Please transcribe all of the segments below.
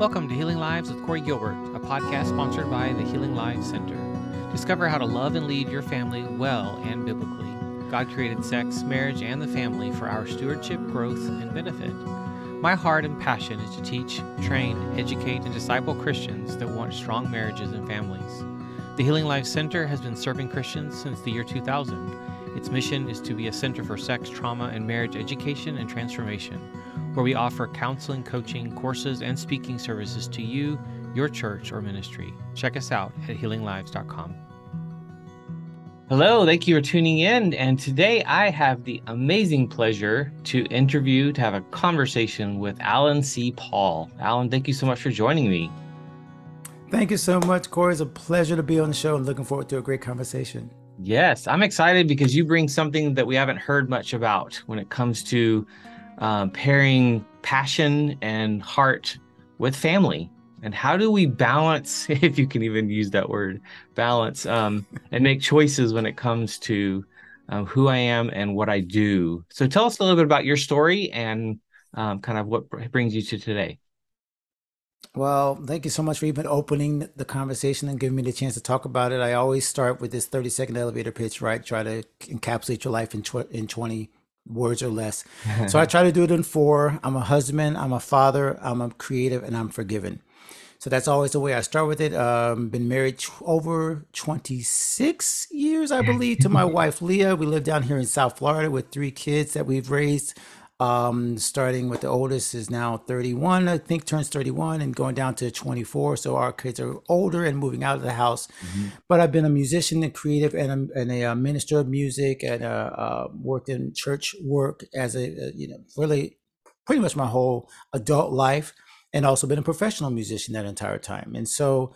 Welcome to Healing Lives with Corey Gilbert, a podcast sponsored by the Healing Lives Center. Discover how to love and lead your family well and biblically. God created sex, marriage, and the family for our stewardship, growth, and benefit. My heart and passion is to teach, train, educate, and disciple Christians that want strong marriages and families. The Healing Lives Center has been serving Christians since the year 2000. Its mission is to be a center for sex, trauma, and marriage education and transformation where we offer counseling, coaching, courses, and speaking services to you, your church, or ministry. Check us out at healinglives.com. Hello, thank you for tuning in. And today I have the amazing pleasure to interview, to have a conversation with Alan C. Paul. Alan, thank you so much for joining me. Thank you so much, Corey. It's a pleasure to be on the show and looking forward to a great conversation. Yes, I'm excited because you bring something that we haven't heard much about when it comes to um, pairing passion and heart with family. And how do we balance if you can even use that word balance um, and make choices when it comes to um, who i am and what i do? So tell us a little bit about your story and um, kind of what brings you to today. Well thank you so much for even opening the conversation and giving me the chance to talk about it. I always start with this 30 second elevator pitch right? Try to encapsulate your life in, tw- in 20 words or less. so I try to do it in four. I'm a husband, I'm a father, I'm a creative, and I'm forgiven. So that's always the way I start with it. Um, been married t- over 26 years, I believe, to my wife Leah. We live down here in South Florida with three kids that we've raised um, starting with the oldest is now 31, I think turns 31 and going down to 24. So our kids are older and moving out of the house. Mm-hmm. But I've been a musician and creative and a, and a, uh, minister of music and uh, uh, worked in church work as a, a, uh, you know, really pretty much my whole adult life and also been a professional musician that entire time. And so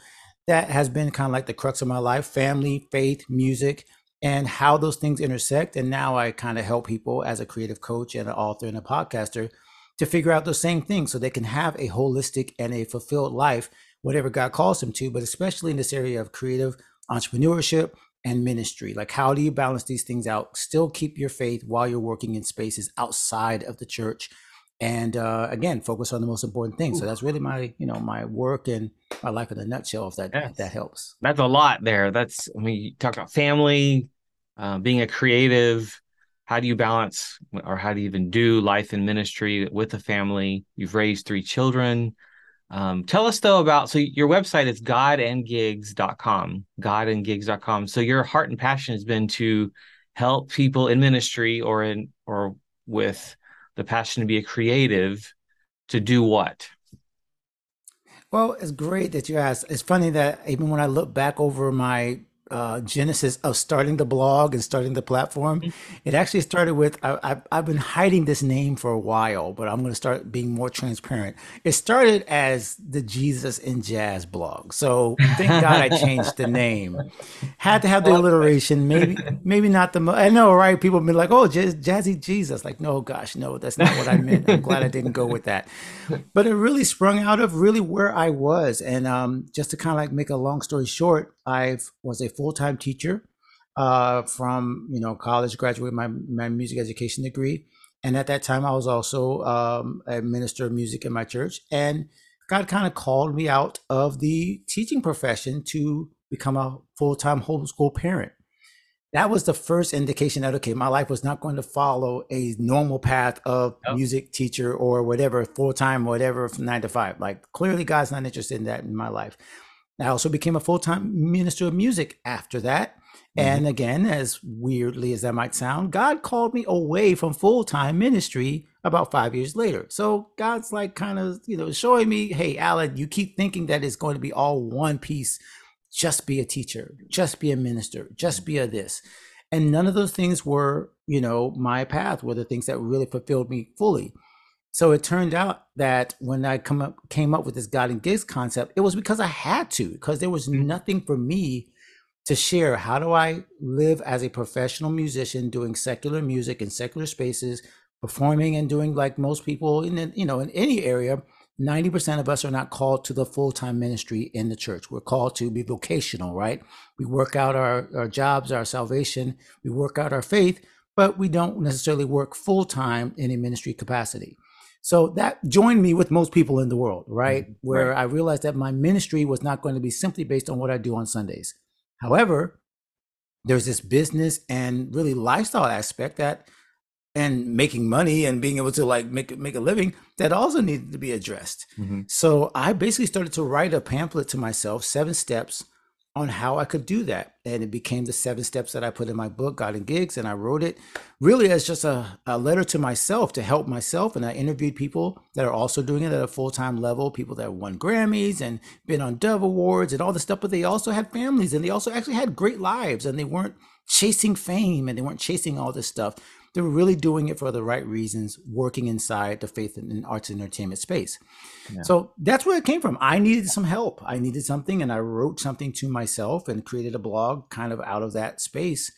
that has been kind of like the crux of my life, family, faith, music, and how those things intersect. And now I kind of help people as a creative coach and an author and a podcaster to figure out those same things so they can have a holistic and a fulfilled life, whatever God calls them to, but especially in this area of creative entrepreneurship and ministry. Like, how do you balance these things out? Still keep your faith while you're working in spaces outside of the church. And uh, again, focus on the most important things. So that's really my, you know, my work and my life in a nutshell. If that yes. if that helps. That's a lot there. That's I mean, you talk about family, uh, being a creative how do you balance or how do you even do life and ministry with a family? You've raised three children. Um, tell us though about so your website is godandgigs.com godandgigs.com so your heart and passion has been to help people in ministry or in or with the passion to be a creative to do what? Well it's great that you asked. It's funny that even when i look back over my uh, genesis of starting the blog and starting the platform. Mm-hmm. It actually started with I, have been hiding this name for a while, but I'm going to start being more transparent. It started as the Jesus in Jazz blog, so thank God I changed the name. Had to have the alliteration, maybe maybe not the. I know, right? People have been like, "Oh, Jazzy Jesus," like, no, gosh, no, that's not what I meant. I'm glad I didn't go with that. But it really sprung out of really where I was, and um, just to kind of like make a long story short I was a full time teacher uh, from you know college, graduated my my music education degree, and at that time I was also um, a minister of music in my church. And God kind of called me out of the teaching profession to become a full time homeschool parent. That was the first indication that okay, my life was not going to follow a normal path of music teacher or whatever full time, whatever from nine to five. Like clearly, God's not interested in that in my life. I also became a full time minister of music after that. Mm-hmm. And again, as weirdly as that might sound, God called me away from full time ministry about five years later. So God's like kind of, you know, showing me, hey, Alan, you keep thinking that it's going to be all one piece. Just be a teacher, just be a minister, just be a this. And none of those things were, you know, my path, were the things that really fulfilled me fully. So it turned out that when I come up came up with this God and Gigs concept, it was because I had to, because there was mm-hmm. nothing for me to share. How do I live as a professional musician doing secular music in secular spaces, performing and doing like most people in you know in any area? 90% of us are not called to the full-time ministry in the church. We're called to be vocational, right? We work out our, our jobs, our salvation, we work out our faith, but we don't necessarily work full-time in a ministry capacity. So that joined me with most people in the world, right? Mm-hmm. Where right. I realized that my ministry was not going to be simply based on what I do on Sundays. However, there's this business and really lifestyle aspect that and making money and being able to like make make a living that also needed to be addressed. Mm-hmm. So I basically started to write a pamphlet to myself, seven steps on how I could do that. And it became the seven steps that I put in my book, God and Gigs. And I wrote it really as just a, a letter to myself to help myself. And I interviewed people that are also doing it at a full time level, people that won Grammys and been on Dove Awards and all this stuff. But they also had families and they also actually had great lives and they weren't chasing fame and they weren't chasing all this stuff they were really doing it for the right reasons, working inside the faith and arts and entertainment space. Yeah. So that's where it came from. I needed some help. I needed something, and I wrote something to myself and created a blog kind of out of that space.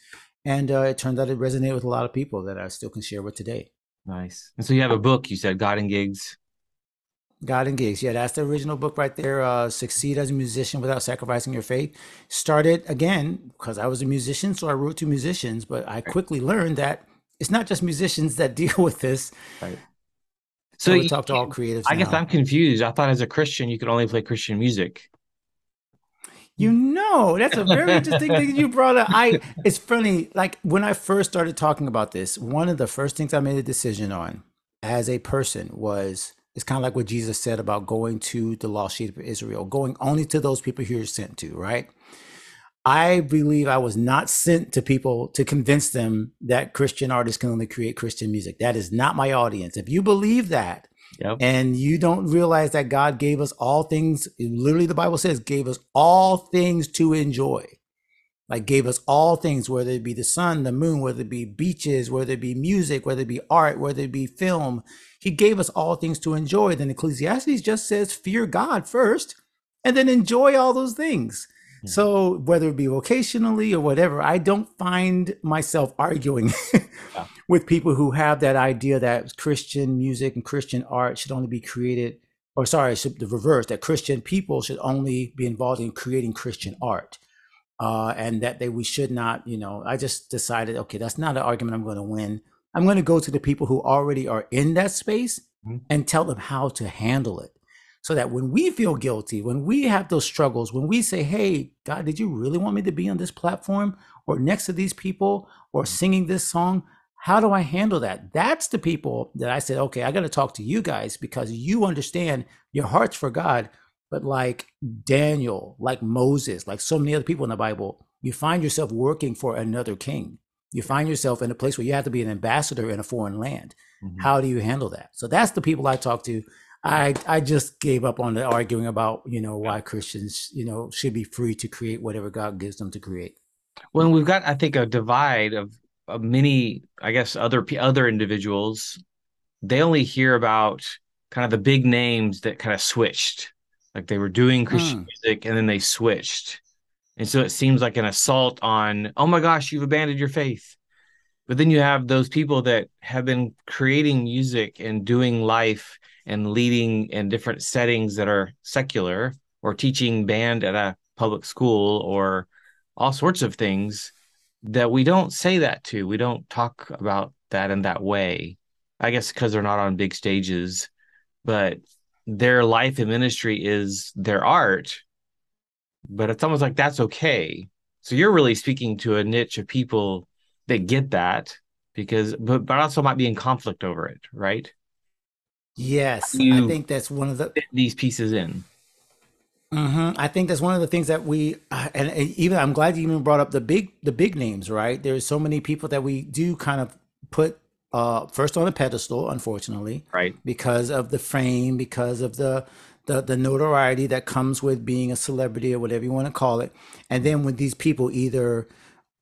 And uh, it turned out it resonated with a lot of people that I still can share with today. Nice. And so you have a book, you said, God and Gigs. God and Gigs. Yeah, that's the original book right there. Uh, Succeed as a musician without sacrificing your faith. Started again because I was a musician, so I wrote to musicians, but I quickly learned that it's not just musicians that deal with this. Right. So, we talk to all creatives. I now. guess I'm confused. I thought as a Christian you could only play Christian music. You know, that's a very interesting thing you brought up. I it's funny, like when I first started talking about this, one of the first things I made a decision on as a person was it's kind of like what Jesus said about going to the lost sheep of Israel, going only to those people you're sent to, right? I believe I was not sent to people to convince them that Christian artists can only create Christian music. That is not my audience. If you believe that, Yep. And you don't realize that God gave us all things. Literally, the Bible says, gave us all things to enjoy. Like, gave us all things, whether it be the sun, the moon, whether it be beaches, whether it be music, whether it be art, whether it be film. He gave us all things to enjoy. Then Ecclesiastes just says, fear God first, and then enjoy all those things. So whether it be vocationally or whatever, I don't find myself arguing yeah. with people who have that idea that Christian music and Christian art should only be created, or sorry, the reverse, that Christian people should only be involved in creating Christian art. Uh, and that they we should not, you know, I just decided, okay, that's not an argument I'm going to win. I'm going to go to the people who already are in that space mm-hmm. and tell them how to handle it so that when we feel guilty, when we have those struggles, when we say, Hey, God, did you really want me to be on this platform or next to these people or mm. singing this song? How do I handle that? That's the people that I said, okay, I got to talk to you guys because you understand your heart's for God. But like Daniel, like Moses, like so many other people in the Bible, you find yourself working for another king. You find yourself in a place where you have to be an ambassador in a foreign land. Mm-hmm. How do you handle that? So that's the people I talk to I I just gave up on the arguing about you know why Christians you know should be free to create whatever God gives them to create. Well, we've got I think a divide of, of many I guess other other individuals. They only hear about kind of the big names that kind of switched, like they were doing Christian mm. music and then they switched, and so it seems like an assault on oh my gosh you've abandoned your faith. But then you have those people that have been creating music and doing life and leading in different settings that are secular or teaching band at a public school or all sorts of things that we don't say that to. We don't talk about that in that way. I guess because they're not on big stages, but their life and ministry is their art. But it's almost like that's okay. So you're really speaking to a niche of people that get that because, but, but also might be in conflict over it, right? Yes, I think that's one of the these pieces in. Mm-hmm. I think that's one of the things that we, uh, and even I'm glad you even brought up the big the big names. Right, there's so many people that we do kind of put uh, first on a pedestal, unfortunately, right, because of the fame, because of the the, the notoriety that comes with being a celebrity or whatever you want to call it, and then when these people either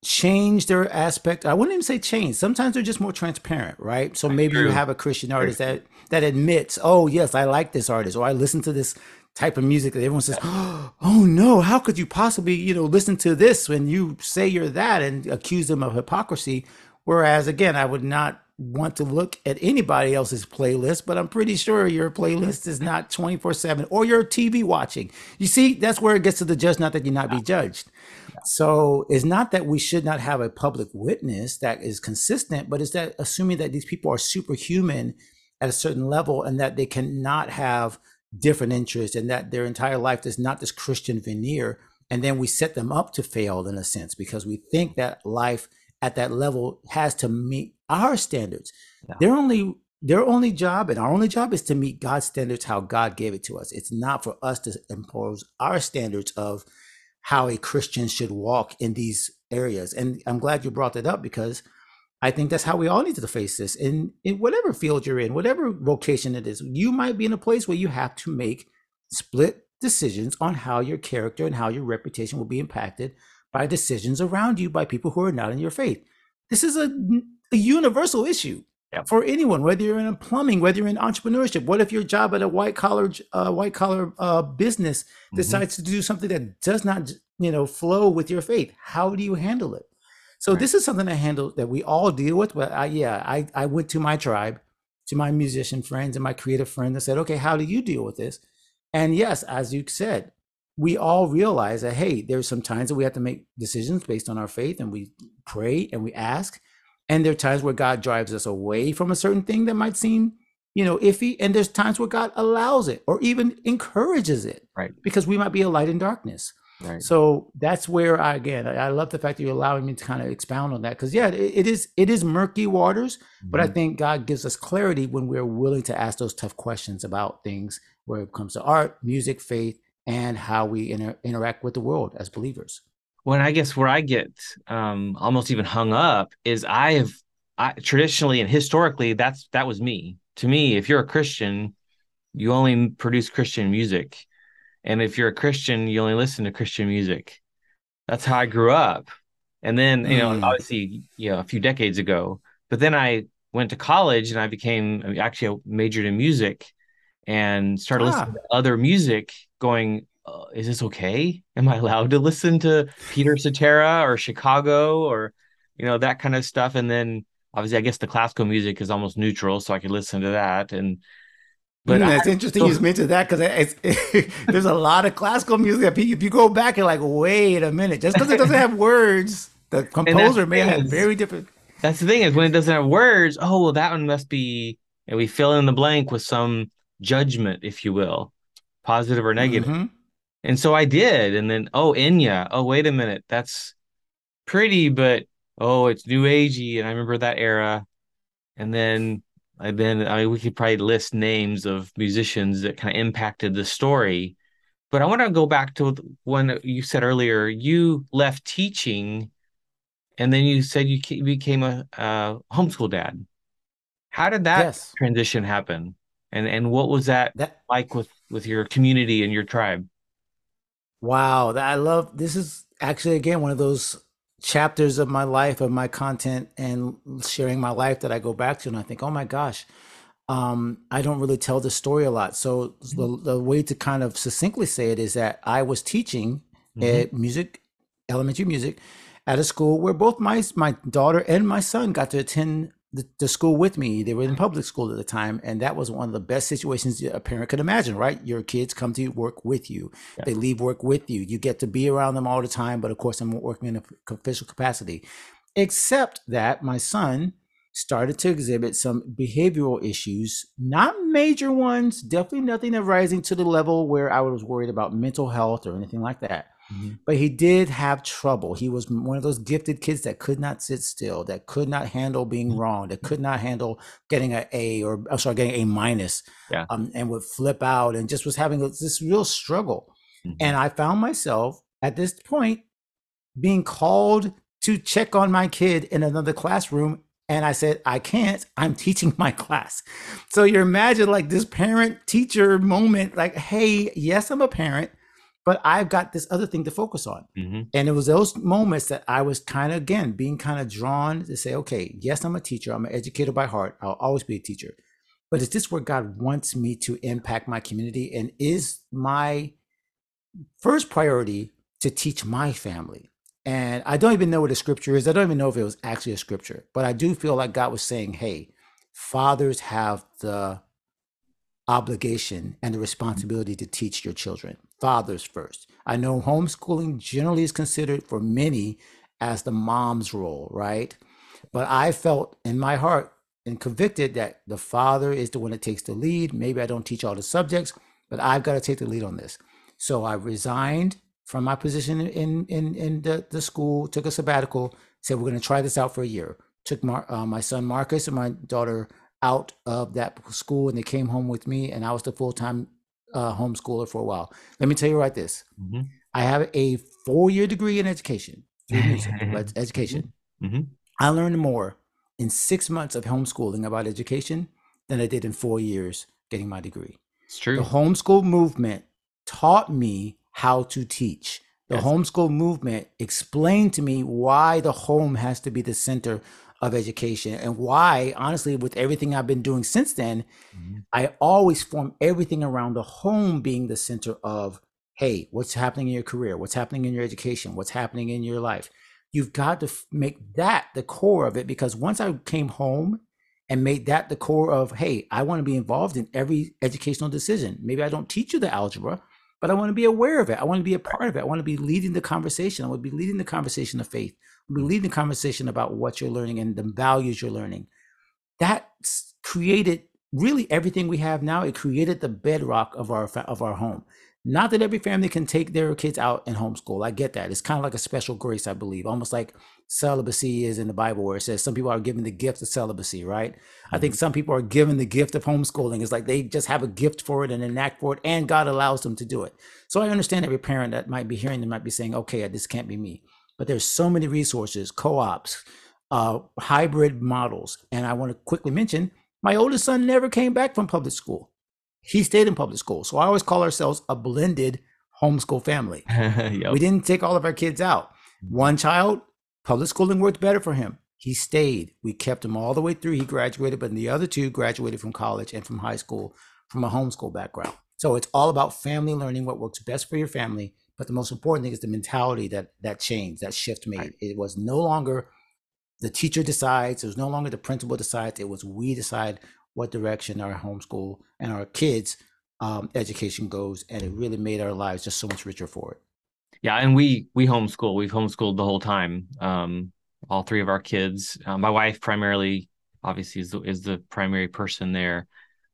change their aspect. I wouldn't even say change. Sometimes they're just more transparent, right? So maybe True. you have a Christian artist that that admits, "Oh, yes, I like this artist," or "I listen to this type of music that everyone says, "Oh no, how could you possibly, you know, listen to this when you say you're that and accuse them of hypocrisy?" Whereas again, I would not want to look at anybody else's playlist, but I'm pretty sure your playlist is not 24 7 or your TV watching. You see, that's where it gets to the judge, not that you not be judged. So it's not that we should not have a public witness that is consistent, but it's that assuming that these people are superhuman at a certain level and that they cannot have different interests and that their entire life is not this Christian veneer. And then we set them up to fail in a sense because we think that life at that level has to meet our standards. Yeah. Their only their only job and our only job is to meet God's standards how God gave it to us. It's not for us to impose our standards of how a Christian should walk in these areas. And I'm glad you brought that up because I think that's how we all need to face this in, in whatever field you're in, whatever vocation it is. You might be in a place where you have to make split decisions on how your character and how your reputation will be impacted by decisions around you by people who are not in your faith. This is a, a universal issue yep. for anyone, whether you're in plumbing, whether you're in entrepreneurship. What if your job at a white collar uh, white collar uh, business mm-hmm. decides to do something that does not, you know, flow with your faith? How do you handle it? So right. this is something I handle that we all deal with. But I, yeah, I, I went to my tribe, to my musician friends and my creative friends and said, okay, how do you deal with this? And yes, as you said, we all realize that, hey, there's some times that we have to make decisions based on our faith and we pray and we ask. And there are times where God drives us away from a certain thing that might seem, you know, iffy. And there's times where God allows it or even encourages it. Right. Because we might be a light in darkness. Right. So that's where I again I, love the fact that you're allowing me to kind of expound on that because yeah, it, it is it is murky waters, mm-hmm. but I mm-hmm. think God gives us clarity when we're willing to ask those tough questions about things where it comes to art, music, faith, and how we inter- interact with the world as believers. When I guess where I get um, almost even hung up is I have I, traditionally and historically that's that was me. To me, if you're a Christian, you only produce Christian music and if you're a Christian, you only listen to Christian music. That's how I grew up. And then, you know, mm. obviously, you know, a few decades ago, but then I went to college and I became I mean, actually I majored in music and started ah. listening to other music going, uh, is this okay? Am I allowed to listen to Peter Cetera or Chicago or, you know, that kind of stuff? And then obviously, I guess the classical music is almost neutral, so I could listen to that. And but mm, it's interesting so, you mentioned that because there's a lot of classical music that if you go back and like, wait a minute, just because it doesn't have words, the composer may have very different. That's the thing is when it doesn't have words. Oh well, that one must be, and we fill in the blank with some judgment, if you will, positive or negative. Mm-hmm. And so I did, and then oh Enya, oh wait a minute, that's pretty, but oh it's new agey, and I remember that era. And then then I mean, we could probably list names of musicians that kind of impacted the story. But I want to go back to when you said earlier you left teaching, and then you said you became a, a homeschool dad. How did that yes. transition happen? And and what was that, that like with with your community and your tribe? Wow, I love this is actually again one of those chapters of my life of my content and sharing my life that I go back to and I think, oh my gosh, um, I don't really tell the story a lot. So the, mm-hmm. the way to kind of succinctly say it is that I was teaching mm-hmm. music, elementary music, at a school where both my my daughter and my son got to attend the, the, school with me. They were in mm-hmm. public school at the time, and that was one of the best situations a parent could imagine. Right, your kids come to work with you, yeah. they leave work with you. You get to be around them all the time, but of course, I'm working in an official capacity. Except that my son started to exhibit some behavioral issues, not major ones, definitely nothing arising to the level where I was worried about mental health or anything like that. Mm-hmm. But he did have trouble. He was one of those gifted kids that could not sit still, that could not handle being mm-hmm. wrong, that could not handle getting an A or I'm sorry, getting a minus, yeah. um, and would flip out and just was having this real struggle. Mm-hmm. And I found myself at this point being called to check on my kid in another classroom and I said, I can't, I'm teaching my class. So you imagine like this parent teacher moment, like, hey, yes, I'm a parent, but I've got this other thing to focus on. Mm-hmm. And it was those moments that I was kind of, again, being kind of drawn to say, okay, yes, I'm a teacher. I'm an educator by heart. I'll always be a teacher. But is this where God wants me to impact my community? And is my first priority to teach my family? And I don't even know what a scripture is. I don't even know if it was actually a scripture, but I do feel like God was saying, hey, fathers have the obligation and the responsibility to teach your children. Fathers first. I know homeschooling generally is considered for many as the mom's role, right? But I felt in my heart and convicted that the father is the one that takes the lead. Maybe I don't teach all the subjects, but I've got to take the lead on this. So I resigned from my position in in in the, the school, took a sabbatical, said we're going to try this out for a year. Took Mar- uh, my son Marcus and my daughter out of that school, and they came home with me, and I was the full time uh, homeschooler for a while. Let me tell you right this: mm-hmm. I have a four year degree in education, education. Mm-hmm. I learned more in six months of homeschooling about education than I did in four years getting my degree. It's true. The homeschool movement taught me how to teach. The yes. homeschool movement explained to me why the home has to be the center of education and why, honestly, with everything I've been doing since then, mm-hmm. I always form everything around the home being the center of, hey, what's happening in your career? What's happening in your education? What's happening in your life? You've got to make that the core of it because once I came home and made that the core of, hey, I want to be involved in every educational decision. Maybe I don't teach you the algebra, but I want to be aware of it. I want to be a part of it. I want to be leading the conversation. I want to be leading the conversation of faith. I want to be leading the conversation about what you're learning and the values you're learning. That created really everything we have now. It created the bedrock of our of our home. Not that every family can take their kids out and homeschool. I get that. It's kind of like a special grace, I believe, almost like celibacy is in the Bible, where it says some people are given the gift of celibacy, right? Mm-hmm. I think mm-hmm. some people are given the gift of homeschooling. It's like they just have a gift for it and an act for it, and God allows them to do it. So I understand every parent that might be hearing them might be saying, okay, this can't be me. But there's so many resources, co ops, uh, hybrid models. And I want to quickly mention my oldest son never came back from public school he stayed in public school. So I always call ourselves a blended homeschool family. yep. We didn't take all of our kids out. One child, public schooling worked better for him. He stayed. We kept him all the way through. He graduated, but the other two graduated from college and from high school from a homeschool background. So it's all about family learning what works best for your family. But the most important thing is the mentality that that changed, that shift made. Right. It was no longer the teacher decides. It was no longer the principal decides. It was we decide what direction our homeschool and our kids um, education goes and it really made our lives just so much richer for it yeah and we we homeschool we've homeschooled the whole time um, all three of our kids uh, my wife primarily obviously is the, is the primary person there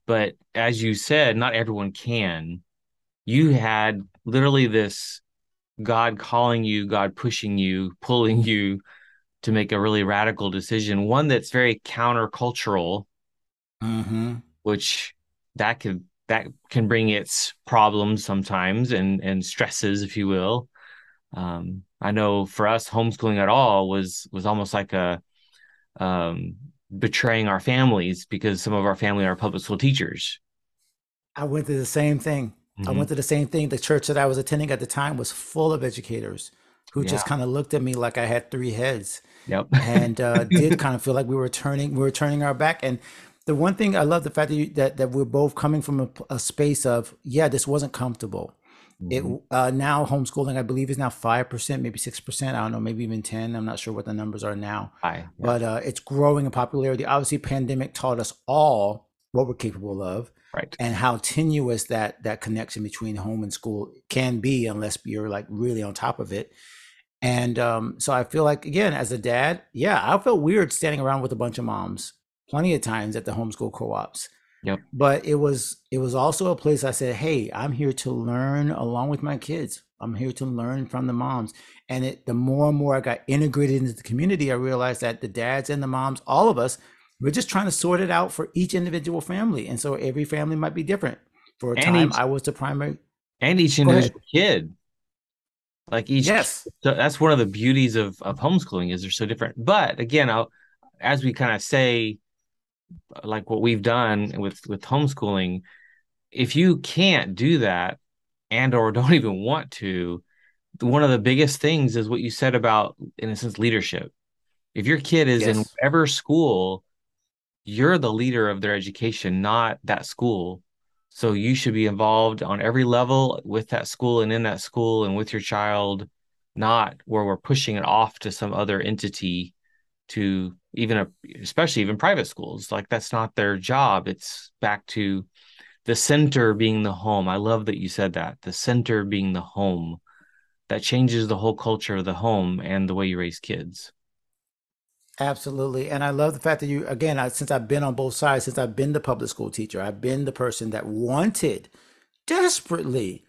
but as you said not everyone can you had literally this god calling you god pushing you pulling you to make a really radical decision one that's very countercultural mm-hmm. which that could that can bring its problems sometimes and and stresses, if you will. Um, I know for us, homeschooling at all was was almost like a um, betraying our families because some of our family are public school teachers. I went through the same thing. Mm-hmm. I went through the same thing. The church that I was attending at the time was full of educators who yeah. just kind of looked at me like I had three heads. Yep. and uh, did kind of feel like we were turning we were turning our back. And the one thing I love the fact that you, that that we're both coming from a, a space of yeah, this wasn't comfortable. Mm-hmm. It uh, now homeschooling, I believe, is now five percent, maybe six percent. I don't know, maybe even ten. I'm not sure what the numbers are now. High, yeah. But uh, it's growing in popularity. Obviously, pandemic taught us all what we're capable of, right? And how tenuous that that connection between home and school can be, unless you're like really on top of it. And um, so I feel like again, as a dad, yeah, I felt weird standing around with a bunch of moms plenty of times at the homeschool co-ops. Yep. But it was it was also a place I said, "Hey, I'm here to learn along with my kids. I'm here to learn from the moms." And it the more and more I got integrated into the community, I realized that the dads and the moms, all of us, we're just trying to sort it out for each individual family. And so every family might be different. For a and time, each, I was the primary and each individual kid. Like each yes. So that's one of the beauties of of homeschooling is they're so different. But again, I'll, as we kind of say like what we've done with with homeschooling if you can't do that and or don't even want to one of the biggest things is what you said about in a sense leadership. If your kid is yes. in whatever school you're the leader of their education not that school. So you should be involved on every level with that school and in that school and with your child not where we're pushing it off to some other entity to even a, especially even private schools like that's not their job. It's back to the center being the home. I love that you said that the center being the home. That changes the whole culture of the home and the way you raise kids. Absolutely. And I love the fact that you, again, I, since I've been on both sides, since I've been the public school teacher, I've been the person that wanted desperately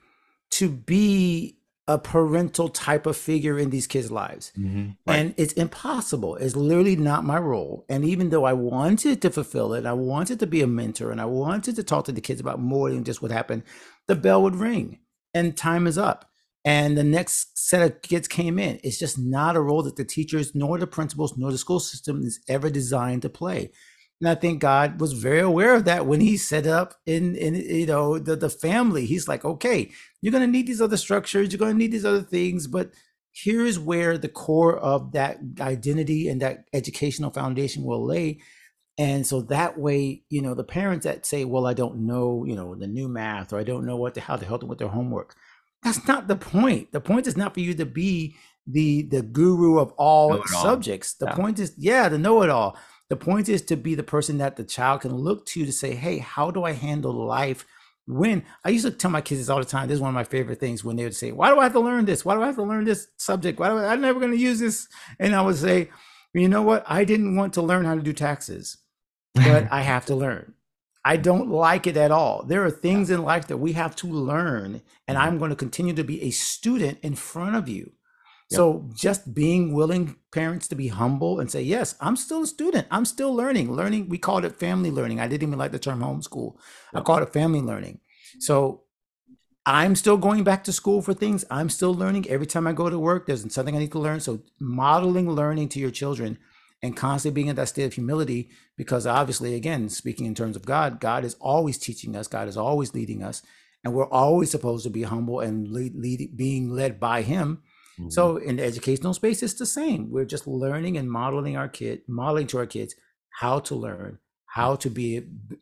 to be a parental type of figure in these kids' lives. Mm-hmm. Right. And it's impossible. It's literally not my role. And even though I wanted to fulfill it, I wanted to be a mentor and I wanted to talk to the kids about more than just what happened, the bell would ring and time is up and the next set of kids came in. It's just not a role that the teachers, nor the principals, nor the school system is ever designed to play. And I think God was very aware of that when He set up in in you know the the family. He's like, okay, you're going to need these other structures, you're going to need these other things, but here's where the core of that identity and that educational foundation will lay. And so that way, you know, the parents that say, "Well, I don't know, you know, the new math, or I don't know what to how to help them with their homework," That's not the point. The point is not for you to be the the guru of all subjects. The yeah. point is, yeah, the know it all. The point is to be the person that the child can look to to say, hey, how do I handle life? When I used to tell my kids this all the time, this is one of my favorite things when they would say, Why do I have to learn this? Why do I have to learn this subject? Why do I, I'm never going to use this? And I would say, You know what? I didn't want to learn how to do taxes, but I have to learn. I don't like it at all. There are things in life that we have to learn, and mm-hmm. I'm going to continue to be a student in front of you. Yep. So just being willing parents to be humble and say, yes, I'm still a student. I'm still learning. Learning, we called it family learning. I didn't even like the term homeschool. Yep. I called it family learning. So I'm still going back to school for things. I'm still learning. Every time I go to work, there's something I need to learn. So modeling learning to your children and constantly being in that state of humility because obviously again speaking in terms of god god is always teaching us god is always leading us and we're always supposed to be humble and lead, lead being led by him mm-hmm. so in the educational space it's the same. We're just learning and modeling our kid modeling to our kids how to learn how to be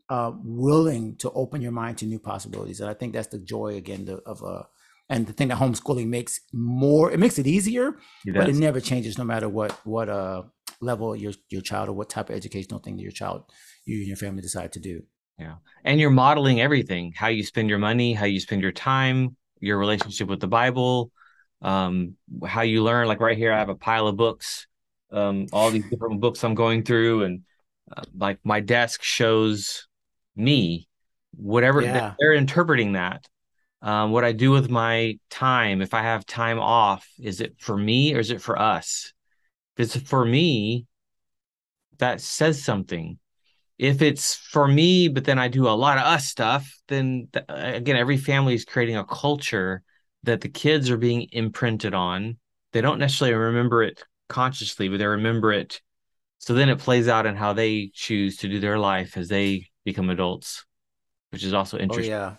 uh, willing to open your mind to new possibilities. And i think that's the joy again of uh, and the thing that homeschooling makes more it makes it easier it but it never changes no matter what what uh level your your child or what type of educational thing that your child you and your family decide to do. Yeah. And you're modeling everything how you spend your money how you spend your time your relationship with the bible um how you learn like right here i have a pile of books um all these different books i'm going through and uh, like my desk shows me whatever yeah. they're interpreting that um, what I do with my time, if I have time off, is it for me or is it for us? If it's for me, that says something. If it's for me, but then I do a lot of us stuff, then th- again, every family is creating a culture that the kids are being imprinted on. They don't necessarily remember it consciously, but they remember it. So then it plays out in how they choose to do their life as they become adults, which is also oh, interesting. Oh, yeah.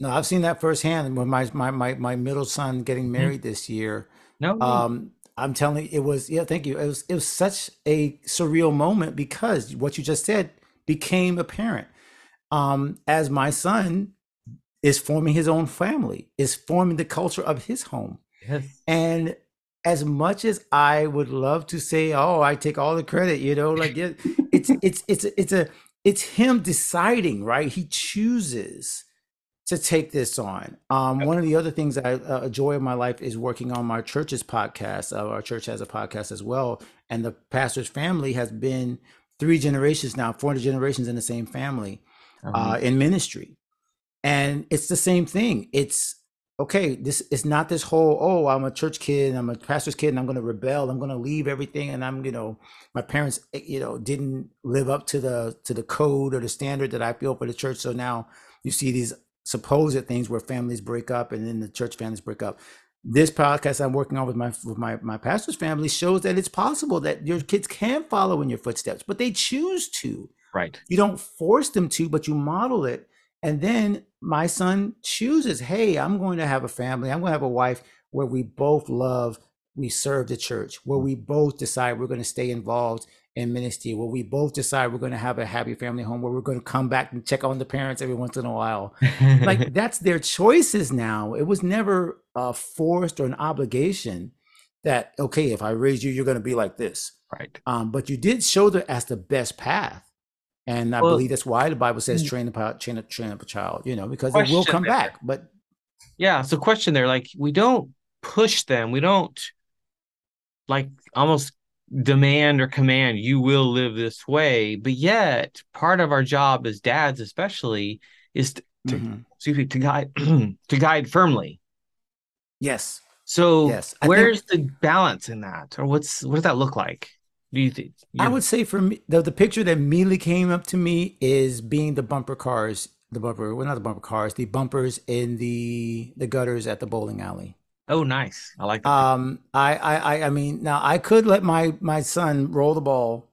No, I've seen that firsthand with my my my, my middle son getting mm-hmm. married mm-hmm. this year. No, um, I'm telling you, it was yeah, thank you. It was it was such a surreal moment because what you just said became apparent. Um, as my son is forming his own family, is forming the culture of his home. Yes. And as much as I would love to say, oh, I take all the credit, you know, like it, it's it's it's it's a it's him deciding, right? He chooses to take this on. Um, one of the other things I uh, a joy of my life is working on my church's podcast. Uh, our church has a podcast as well, and the pastor's family has been three generations now, four generations in the same family uh, in ministry, and it's the same thing. It's okay. This it's not this whole oh I'm a church kid, I'm a pastor's kid, and I'm going to rebel. I'm going to leave everything, and I'm you know my parents eh, you know didn't live up to the to the code or the standard that I feel for the church, so now you see these supposed things where families break up and then the church families break up. This podcast I'm working on with my with my my pastor's family shows that it's possible that your kids can follow in your footsteps, but they choose to. Right. You don't force them to, but you model it. And then my son chooses, hey, I'm going to have a family. I'm going to have a wife where we both love, we serve the church, where we both decide we're going to stay involved in ministry where we both decide we're going to have a happy family home where we're going to come back and check on the parents every once in a while. Like that's their choices now. It was never uh, forced or an obligation that okay if i raise you you're going to be like this. Right. Um, but you did show that as the best path and i well, believe that's why the bible says mm. train a train, a, train up a child you know because it will come there. back but yeah so question there like we don't push them we don't like almost demand or command you will live this way but yet part of our job as dads especially is to, to mm-hmm. excuse me to guide to guide firmly yes so yes, where's think, the balance in that or what's what does that look like do you think i would say for me the, the picture that immediately came up to me is being the bumper cars the bumper well not the bumper cars the bumpers in the the gutters at the bowling alley Oh, nice. I like that. Um, I, I, I mean, now I could let my my son roll the ball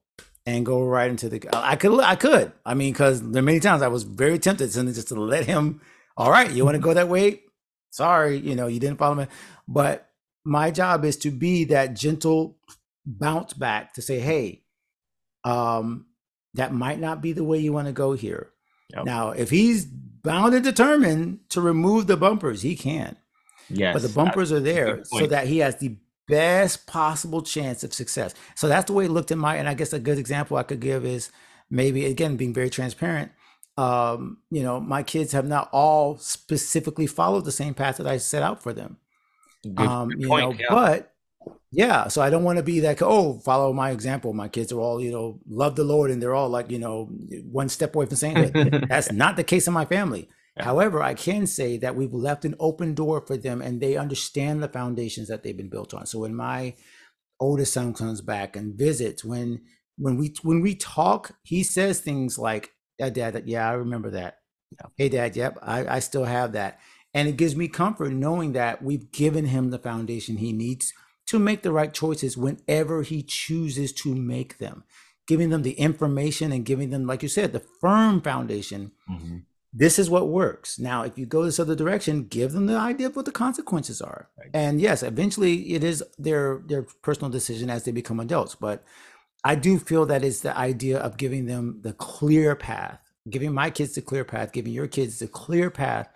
and go right into the. I could, I could. I mean, because there are many times I was very tempted to just to let him. All right, you want to go that way? Sorry, you know, you didn't follow me. But my job is to be that gentle bounce back to say, hey, um, that might not be the way you want to go here. Yep. Now, if he's bound and determined to remove the bumpers, he can. Yes. But the bumpers are there so that he has the best possible chance of success. So that's the way it looked in my, and I guess a good example I could give is maybe again being very transparent. Um, you know, my kids have not all specifically followed the same path that I set out for them. Good, um, good you point, know, yeah. but yeah, so I don't want to be that. Oh, follow my example. My kids are all, you know, love the Lord, and they're all like, you know, one step away from sainthood. That's not the case in my family. Yeah. However, I can say that we've left an open door for them and they understand the foundations that they've been built on. So when my oldest son comes back and visits, when when we when we talk, he says things like, Yeah, dad, yeah, I remember that. Yeah. Hey dad, yep, I, I still have that. And it gives me comfort knowing that we've given him the foundation he needs to make the right choices whenever he chooses to make them. Giving them the information and giving them, like you said, the firm foundation mm-hmm this is what works. Now, if you go this other direction, give them the idea of what the consequences are. Right. And yes, eventually it is their their personal decision as they become adults. But I do feel that is the idea of giving them the clear path, giving my kids the clear path, giving your kids the clear path.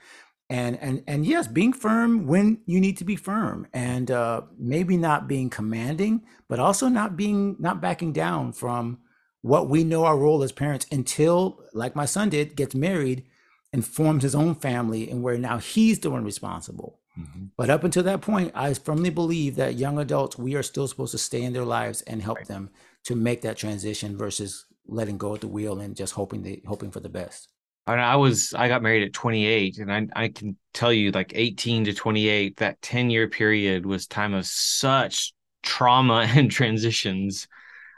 And and and yes, being firm when you need to be firm, and uh, maybe not being commanding, but also not being not backing down from what we know our role as parents until, like my son did, gets married and forms his own family and where now he's the one responsible. Mm-hmm. But up until that point, I firmly believe that young adults, we are still supposed to stay in their lives and help right. them to make that transition versus letting go of the wheel and just hoping they hoping for the best. And I was I got married at 28 and I I can tell you like 18 to 28 that 10 year period was time of such trauma and transitions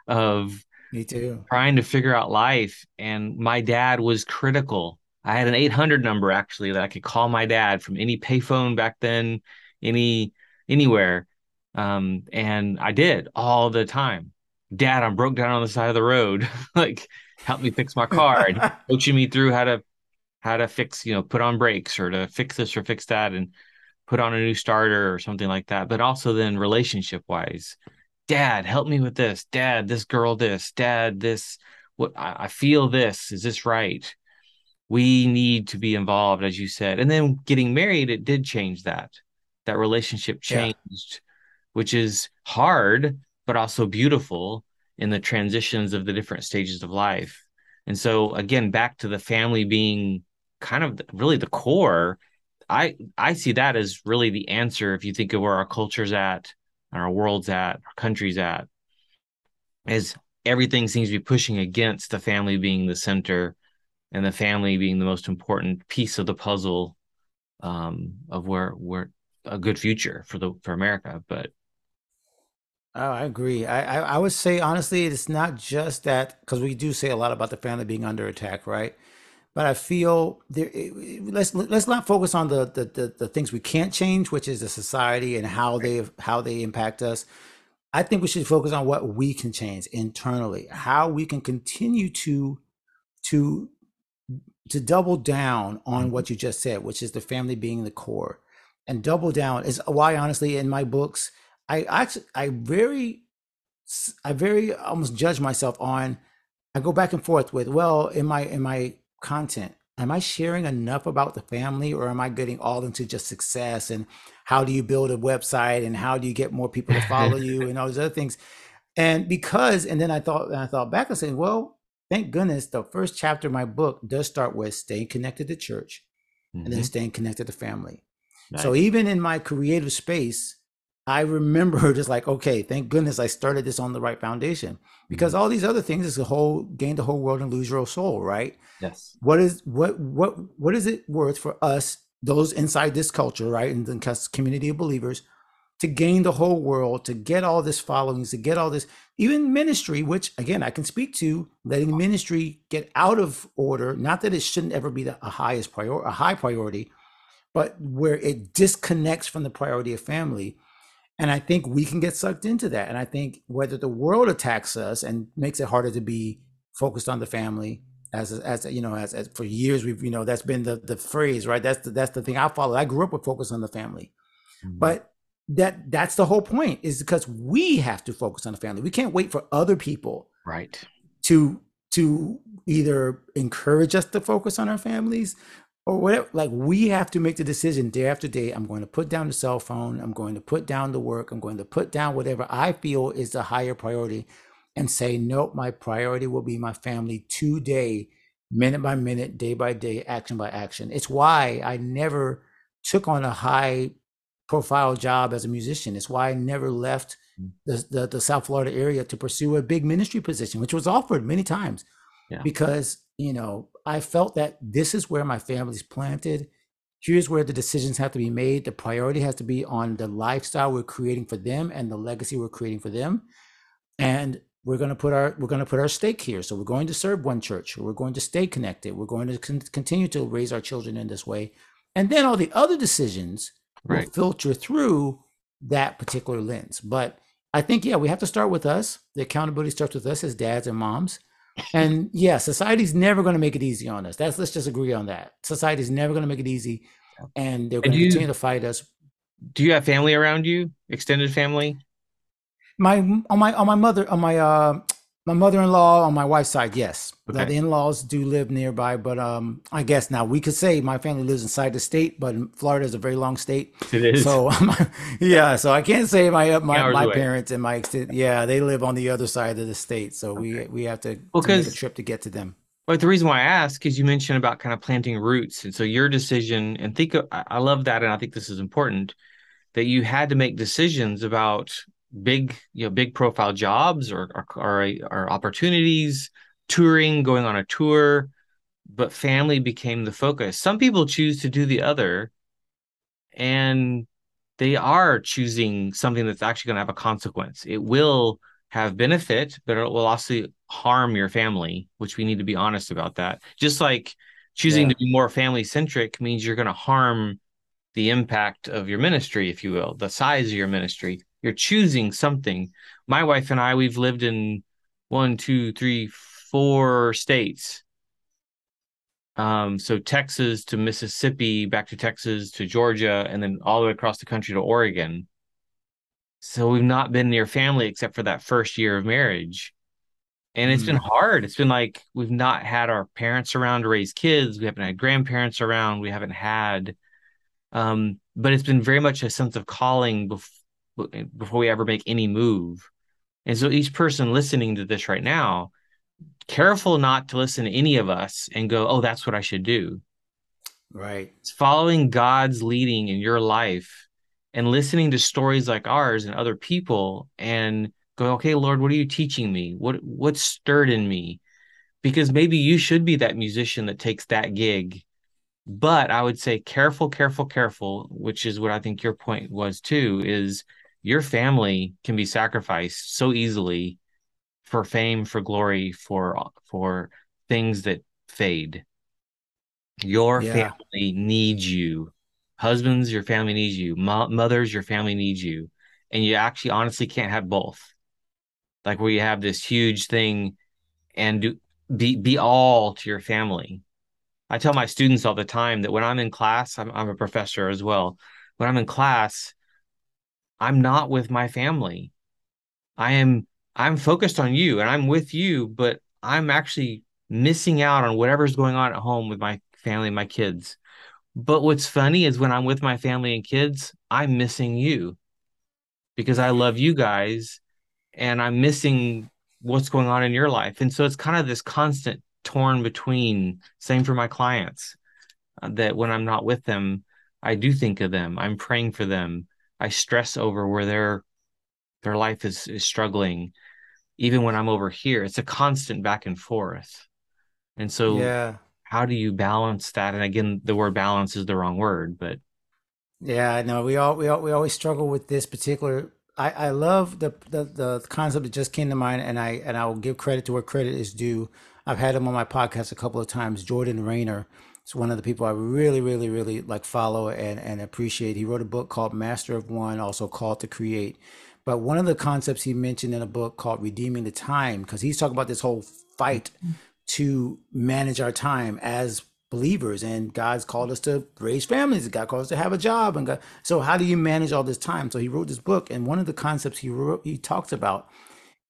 of me too trying to figure out life and my dad was critical I had an 800 number actually that I could call my dad from any payphone back then, any anywhere. Um, and I did all the time. Dad, I'm broke down on the side of the road. like, help me fix my car and coaching me through how to how to fix, you know, put on brakes or to fix this or fix that and put on a new starter or something like that. But also then relationship wise, Dad, help me with this. Dad, this girl, this. Dad, this. What I, I feel this. Is this right? we need to be involved as you said and then getting married it did change that that relationship changed yeah. which is hard but also beautiful in the transitions of the different stages of life and so again back to the family being kind of really the core i i see that as really the answer if you think of where our culture's at and our world's at our country's at is everything seems to be pushing against the family being the center and the family being the most important piece of the puzzle um, of where where a good future for the for America. But oh, I agree. I, I, I would say honestly, it's not just that because we do say a lot about the family being under attack, right? But I feel there. Let's let's not focus on the, the the, the things we can't change, which is the society and how they how they impact us. I think we should focus on what we can change internally, how we can continue to to to double down on mm-hmm. what you just said, which is the family being the core, and double down is why honestly in my books I actually I very I very almost judge myself on. I go back and forth with well in my in my content am I sharing enough about the family or am I getting all into just success and how do you build a website and how do you get more people to follow you and all those other things? And because, and then I thought, and I thought back and saying, well, thank goodness the first chapter of my book does start with staying connected to church mm-hmm. and then mm-hmm. staying connected to family. Nice. So even in my creative space, I remember just like, okay, thank goodness I started this on the right foundation because mm-hmm. all these other things is the whole gain the whole world and lose your soul, right? Yes. What is what what what is it worth for us, those inside this culture, right, and the community of believers, to gain the whole world, to get all this followings, to get all this, even ministry, which again I can speak to, letting ministry get out of order. Not that it shouldn't ever be the a highest priority, a high priority, but where it disconnects from the priority of family. And I think we can get sucked into that. And I think whether the world attacks us and makes it harder to be focused on the family, as as you know, as, as for years we've you know that's been the the phrase, right? That's the that's the thing I follow. I grew up with focus on the family, mm-hmm. but that that's the whole point is because we have to focus on the family. We can't wait for other people, right, to to either encourage us to focus on our families or whatever. Like we have to make the decision day after day. I'm going to put down the cell phone. I'm going to put down the work. I'm going to put down whatever I feel is the higher priority, and say nope. My priority will be my family today, minute by minute, day by day, action by action. It's why I never took on a high profile job as a musician. It's why I never left mm. the, the, the, South Florida area to pursue a big ministry position, which was offered many times. Yeah. Because, you know, I felt that this is where my family's planted. Here's where the decisions have to be made. The priority has to be on the lifestyle we're creating for them and the legacy we're creating for them. And we're going to put our we're going to put our stake here. So we're going to serve one church. We're going to stay connected. We're going to con- continue to raise our children in this way. And then all the other decisions right. will filter through that particular lens. But I think, yeah, we have to start with us. The accountability starts with us as dads and moms. And yeah, society's never going to make it easy on us. That's let's just agree on that. Society's never going to make it easy, and they're going to continue to fight us. Do you have family around you? Extended family? My on my on my mother on my uh my mother-in-law on my wife's side, yes. Okay. The in-laws do live nearby, but um, I guess now we could say my family lives inside the state, but Florida is a very long state. It is. So yeah, so I can't say my uh, my, my parents and my extent. Yeah, they live on the other side of the state, so okay. we we have to, well, to make a trip to get to them. But the reason why I ask is you mentioned about kind of planting roots, and so your decision, and think of, I love that, and I think this is important that you had to make decisions about big you know big profile jobs or or, or, or opportunities touring going on a tour but family became the focus. Some people choose to do the other and they are choosing something that's actually going to have a consequence. It will have benefit but it will also harm your family which we need to be honest about that. Just like choosing yeah. to be more family centric means you're going to harm the impact of your ministry if you will the size of your ministry you're choosing something. My wife and I, we've lived in one, two, three, four states. Um, so Texas to Mississippi, back to Texas to Georgia, and then all the way across the country to Oregon. So we've not been near family except for that first year of marriage. And it's mm. been hard. It's been like we've not had our parents around to raise kids. We haven't had grandparents around. We haven't had um, but it's been very much a sense of calling before before we ever make any move. And so each person listening to this right now, careful not to listen to any of us and go, "Oh, that's what I should do." Right. It's following God's leading in your life and listening to stories like ours and other people and go, "Okay, Lord, what are you teaching me? What what's stirred in me?" Because maybe you should be that musician that takes that gig but i would say careful careful careful which is what i think your point was too is your family can be sacrificed so easily for fame for glory for for things that fade. Your yeah. family needs you. Husbands your family needs you. Mo- mothers your family needs you. And you actually honestly can't have both. Like where you have this huge thing and do be be all to your family. I tell my students all the time that when i'm in class i'm, I'm a professor as well. When i'm in class I'm not with my family. I am I'm focused on you and I'm with you, but I'm actually missing out on whatever's going on at home with my family and my kids. But what's funny is when I'm with my family and kids, I'm missing you because I love you guys and I'm missing what's going on in your life. And so it's kind of this constant torn between, same for my clients, uh, that when I'm not with them, I do think of them. I'm praying for them I stress over where their their life is is struggling even when I'm over here. It's a constant back and forth. And so Yeah. how do you balance that? And again, the word balance is the wrong word, but Yeah, no. We all we all, we always struggle with this particular. I I love the, the the concept that just came to mind, and I and I will give credit to where credit is due. I've had him on my podcast a couple of times. Jordan Raynor is one of the people I really, really, really like follow and and appreciate. He wrote a book called Master of One, also called to Create. But one of the concepts he mentioned in a book called Redeeming the Time, because he's talking about this whole fight to manage our time as believers and God's called us to raise families. God called us to have a job. And God, so how do you manage all this time? So he wrote this book. And one of the concepts he wrote, he talks about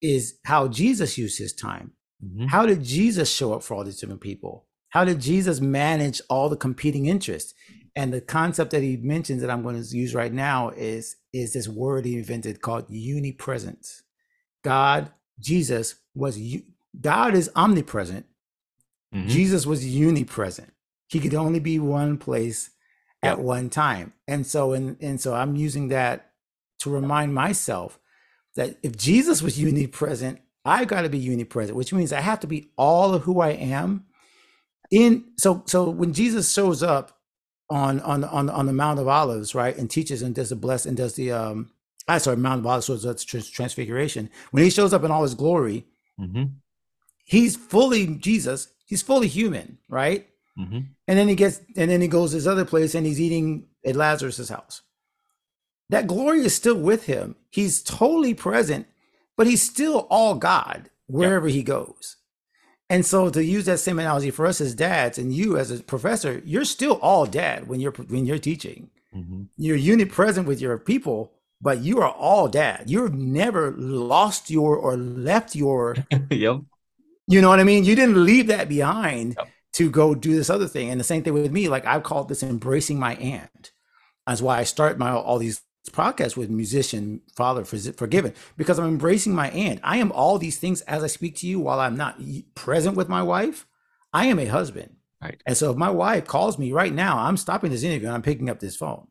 is how Jesus used his time. Mhm. How did Jesus show up for all these different people? How did Jesus manage all the competing interests? And the concept that he mentions that I'm going to use right now is, is this word he invented called unipresence. God, Jesus was, God is omnipresent, Mhm. Jesus was unipresent. He could only be one place at one time. And so and and so I'm using that to remind myself that if Jesus was unipresent, I got to be unipresent, which means I have to be all of who I am. In so so when Jesus shows up on on on on the Mount of Olives, right, and teaches and does the bless and does the um I sorry Mount of Olives, so that's trans- transfiguration. When he shows up in all his glory, Mhm. he's fully Jesus. He's fully human, right? Mhm. And then he gets, and then he goes to this other place and he's eating at Lazarus's house. That glory is still with him. He's totally present, but he's still all God wherever he goes. And so to use that same analogy for us as dads and you as a professor, you're still all dad when you're when you're teaching. Mhm. You're unipresent with your people, but you are all dad. You've never lost your or left your yep. you know what I mean? You didn't leave that behind Yep. to go do this other thing. And the same thing with me. Like I've called this embracing my aunt. That's why I start my all these podcasts with musician, father, forgi- forgiven, because I'm embracing my aunt. I am all these things as I speak to you while I'm not present with my wife. I am a husband. Right. And so if my wife calls me right now, I'm stopping this interview and I'm picking up this phone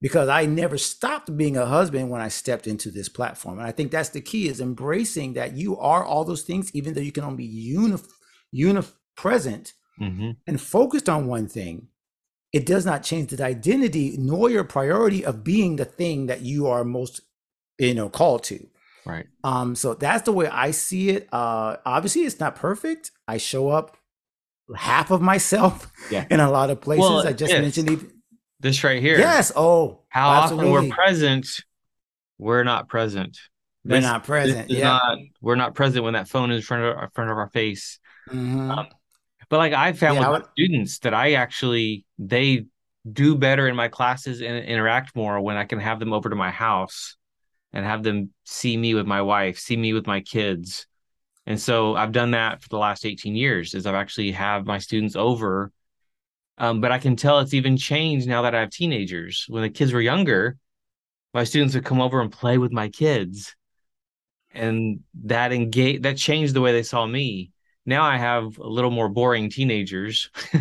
because I never stopped being a husband when I stepped into this platform. And I think that's the key is embracing that you are all those things, even though you can only be uni, uni present Mhm. and focused on one thing. It does not change the identity nor your priority of being the thing that you are most, you know, called to. Right. Um, so that's the way I see it. Uh, obviously, it's not perfect. I show up half of myself Yeah. in a lot of places. Well, I just mentioned This right here. yes. Oh, How often we're present, we're not present. We're not present. Yeah. not, we're not present when that phone is in front of, in front of our face. Mhm. Um, But like I found Yeah, with I students that I actually they do better in my classes and interact more when I can have them over to my house and have them see me with my wife, see me with my kids. And so I've done that for the last 18 years is I've actually have my students over. Um, but I can tell it's even changed now that I have teenagers. When the kids were younger, my students would come over and play with my kids. And that engage that changed the way they saw me now I have a little more boring teenagers.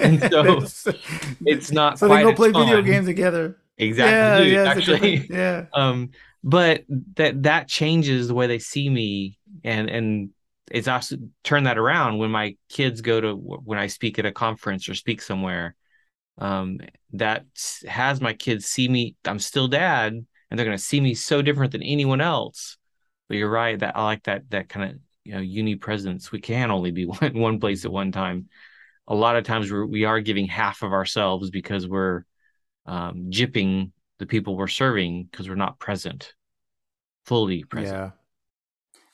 and so it's not so they go play video fun. games together. Exactly. Yeah, yeah, actually. yeah. Um, but that that changes the way they see me and and it's also turn that around when my kids go to when I speak at a conference or speak somewhere. Um, that has my kids see me. I'm still dad, and they're going to see me so different than anyone else. But you're right. That I like that that kind of you know uni presence. We can only be one one place at one time. A lot of times we're, we are giving half of ourselves because we're um, jipping the people we're serving because we're not present, fully present. Yeah.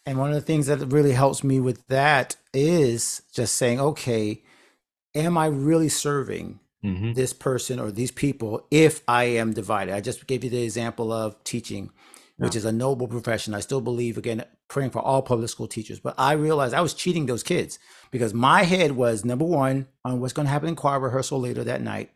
And one of the things that really helps me with that is just saying, okay, am I really serving hmm this person or these people if I am divided? I just gave you the example of teaching, which is a noble profession. I still believe, again, praying for all public school teachers, but I realized I was cheating those kids because my head was number one on what's going to happen in choir rehearsal later that night.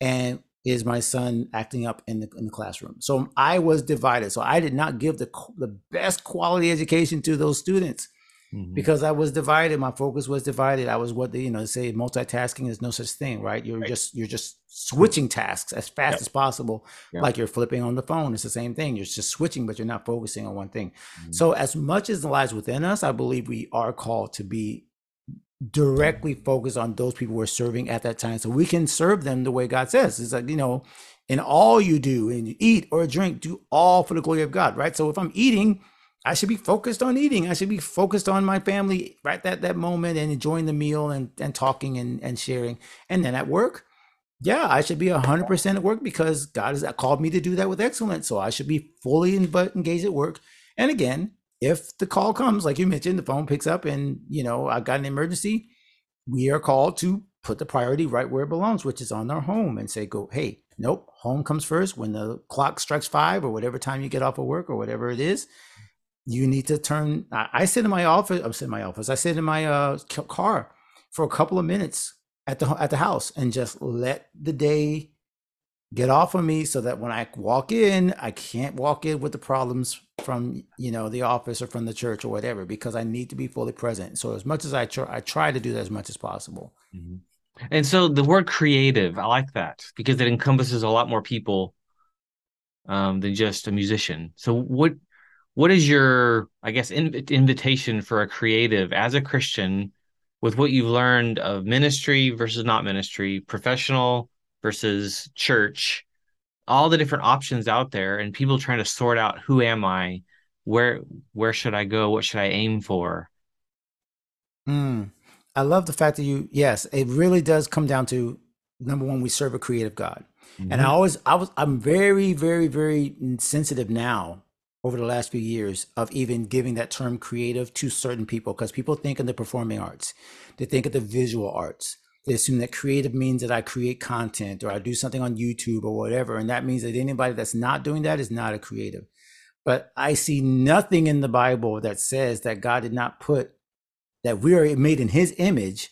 And is my son acting up in the in the classroom? So I was divided. So I did not give the the best quality education to those students mm-hmm. because I was divided. My focus was divided. I was what they, you know, say multitasking is no such thing, right? You're right. just, you're just switching tasks as fast yep. as possible. Yep. Like you're flipping on the phone. It's the same thing. You're just switching, but you're not focusing on one thing. Mm-hmm. So as much as lies within us, I believe we are called to be directly focused on those people we're serving at that time so we can serve them the way God says. It's like, you know, in all you do and you eat or drink, do all for the glory of God, right? So if I'm eating, I should be focused on eating. I should be focused on my family right at that moment and enjoying the meal and, and talking and, and sharing. And then at work, yeah, I should be 100% at work because God has called me to do that with excellence. So I should be fully engaged at work. And again, if the call comes, like you mentioned, the phone picks up and, you know, I've got an emergency, we are called to put the priority right where it belongs, which is on our home and say, go, hey, nope, home comes first. When the clock strikes five or whatever time you get off of work or whatever it is, you need to turn. I, I sit in my office. I'm sitting in my office. I sit in my uh, car for a couple of minutes at the at the house and just let the day get off of me so that when I walk in, I can't walk in with the problems from you know the office or from the church or whatever because I need to be fully present. So as much as I try, I try to do that as much as possible. Mm-hmm. And so the word creative, I like that because it encompasses a lot more people um, than just a musician. So what what is your, I guess, in, invitation for a creative as a Christian with what you've learned of ministry versus not ministry, professional versus church, all the different options out there, and people trying to sort out who am I, where where should I go, what should I aim for? Mm, I love the fact that you, yes, it really does come down to number one, we serve a creative God. Mm-hmm. And I always, I was, I'm very, very, very sensitive now over the last few years of even giving that term creative to certain people because people think of the performing arts, they think of the visual arts. They assume that creative means that I create content or I do something on YouTube or whatever. And that means that anybody that's not doing that is not a creative. But I see nothing in the Bible that says that God did not put that we are made in his image.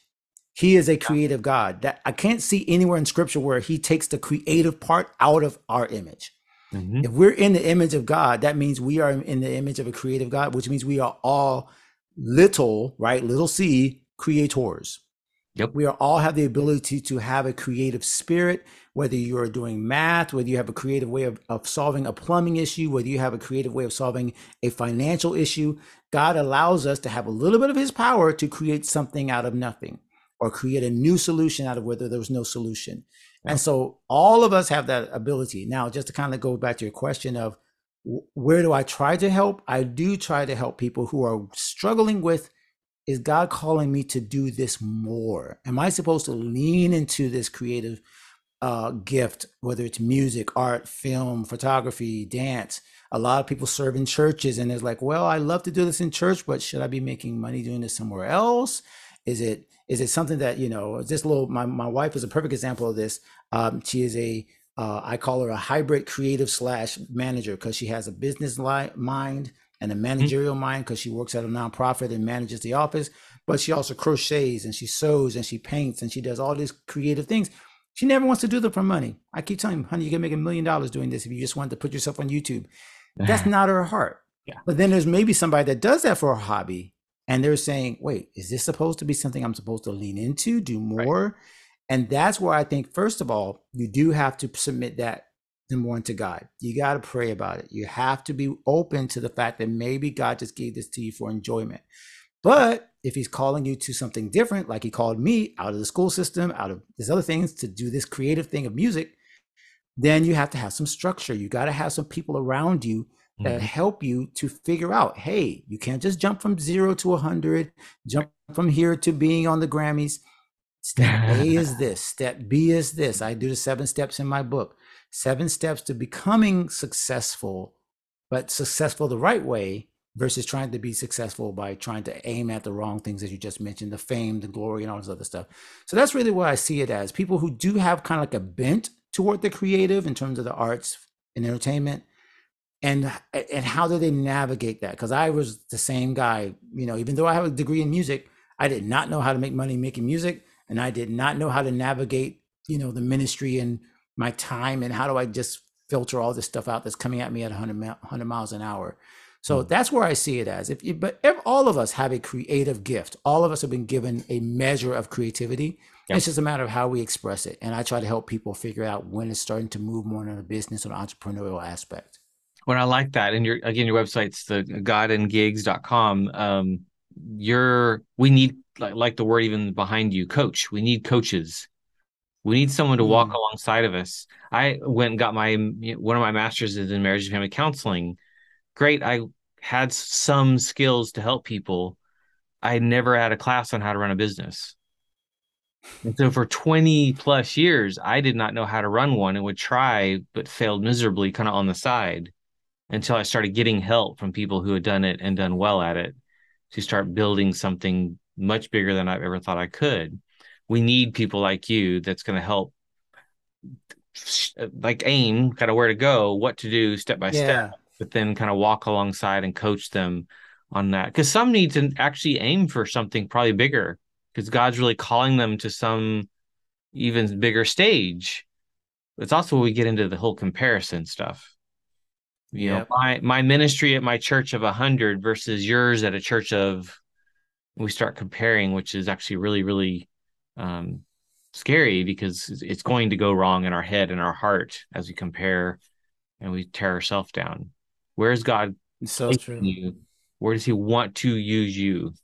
He is a creative God. That I can't see anywhere in scripture where he takes the creative part out of our image. Mm-hmm. If we're in the image of God, that means we are in the image of a creative God, which means we are all little, right? Little c creators. Yep. We are all have the ability to have a creative spirit, whether you're doing math, whether you have a creative way of, of solving a plumbing issue, whether you have a creative way of solving a financial issue. God allows us to have a little bit of his power to create something out of nothing or create a new solution out of whether there was no solution. And so all of us have that ability. Now, just to kind of go back to your question of where do I try to help? I do try to help people who are struggling with is God calling me to do this more? Am I supposed to lean into this creative uh, gift, whether it's music, art, film, photography, dance? A lot of people serve in churches and it's like, well, I love to do this in church, but should I be making money doing this somewhere else? Is it is it something that you know? This little my my wife is a perfect example of this. Um, she is a uh, I call her a hybrid creative slash manager because she has a business li- mind and a mm-hmm. managerial mm-hmm. mind because she works at a nonprofit and manages the office. But she also crochets and she sews and she paints and she does all these creative things. She never wants to do them for money. I keep telling her honey, you can make a million dollars doing this if you just want to put yourself on YouTube. That's not her heart. Yeah. But then there's maybe somebody that does that for a hobby and they're saying, wait, is this supposed to be something I'm supposed to lean into, do more? Right. And that's where I think, first of all, you do have to submit that number one to God. You got to pray about it. You have to be open to the fact that maybe God just gave this to you for enjoyment. But if he's calling you to something different, like he called me out of the school system, out of these other things to do this creative thing of music, then you have to have some structure. You got to have some people around you that mm-hmm. help you to figure out hey you can't just jump from zero to a 100 jump from here to being on the grammys. Step a is this step b is this. I do the seven steps in my book. Seven steps to becoming successful but successful the right way versus trying to be successful by trying to aim at the wrong things as you just mentioned the fame the glory and all this other stuff. So that's really what i see it as. People who do have kind of like a bent toward the creative in terms of the arts and entertainment and and how do they navigate that because i was the same guy you know even though i have a degree in music i did not know how to make money making music and i did not know how to navigate you know the ministry and my time and how do i just filter all this stuff out that's coming at me at 100, 100 miles an hour So mm. that's where I see it as. If, you, but if all of us have a creative gift, all of us have been given a measure of creativity. Yep. It's just a matter of how we express it. And I try to help people figure out when it's starting to move more in a business or entrepreneurial aspect. Well, I like that. And your again, your website's the godandgigs.com. Um, you're we need like, like the word even behind you, coach. We need coaches. We need someone to walk mm. alongside of us. I went and got my one of my masters is in marriage and family counseling. Great. I had some skills to help people. I never had a class on how to run a business. And so for 20 plus years, I did not know how to run one and would try, but failed miserably kind of on the side until I started getting help from people who had done it and done well at it to start building something much bigger than I've ever thought I could. We need people like you that's going to help like aim kind of where to go, what to do step by yeah. step, but then kind of walk alongside and coach them on that. Because some need to actually aim for something probably bigger because God's really calling them to some even bigger stage. It's also where we get into the whole comparison stuff. You yep. know, my my ministry at my church of a hundred versus yours at a church of we start comparing, which is actually really, really um, scary because it's going to go wrong in our head and our heart as we compare and we tear ourselves down. Where is God so true. you? Where does He want to use you?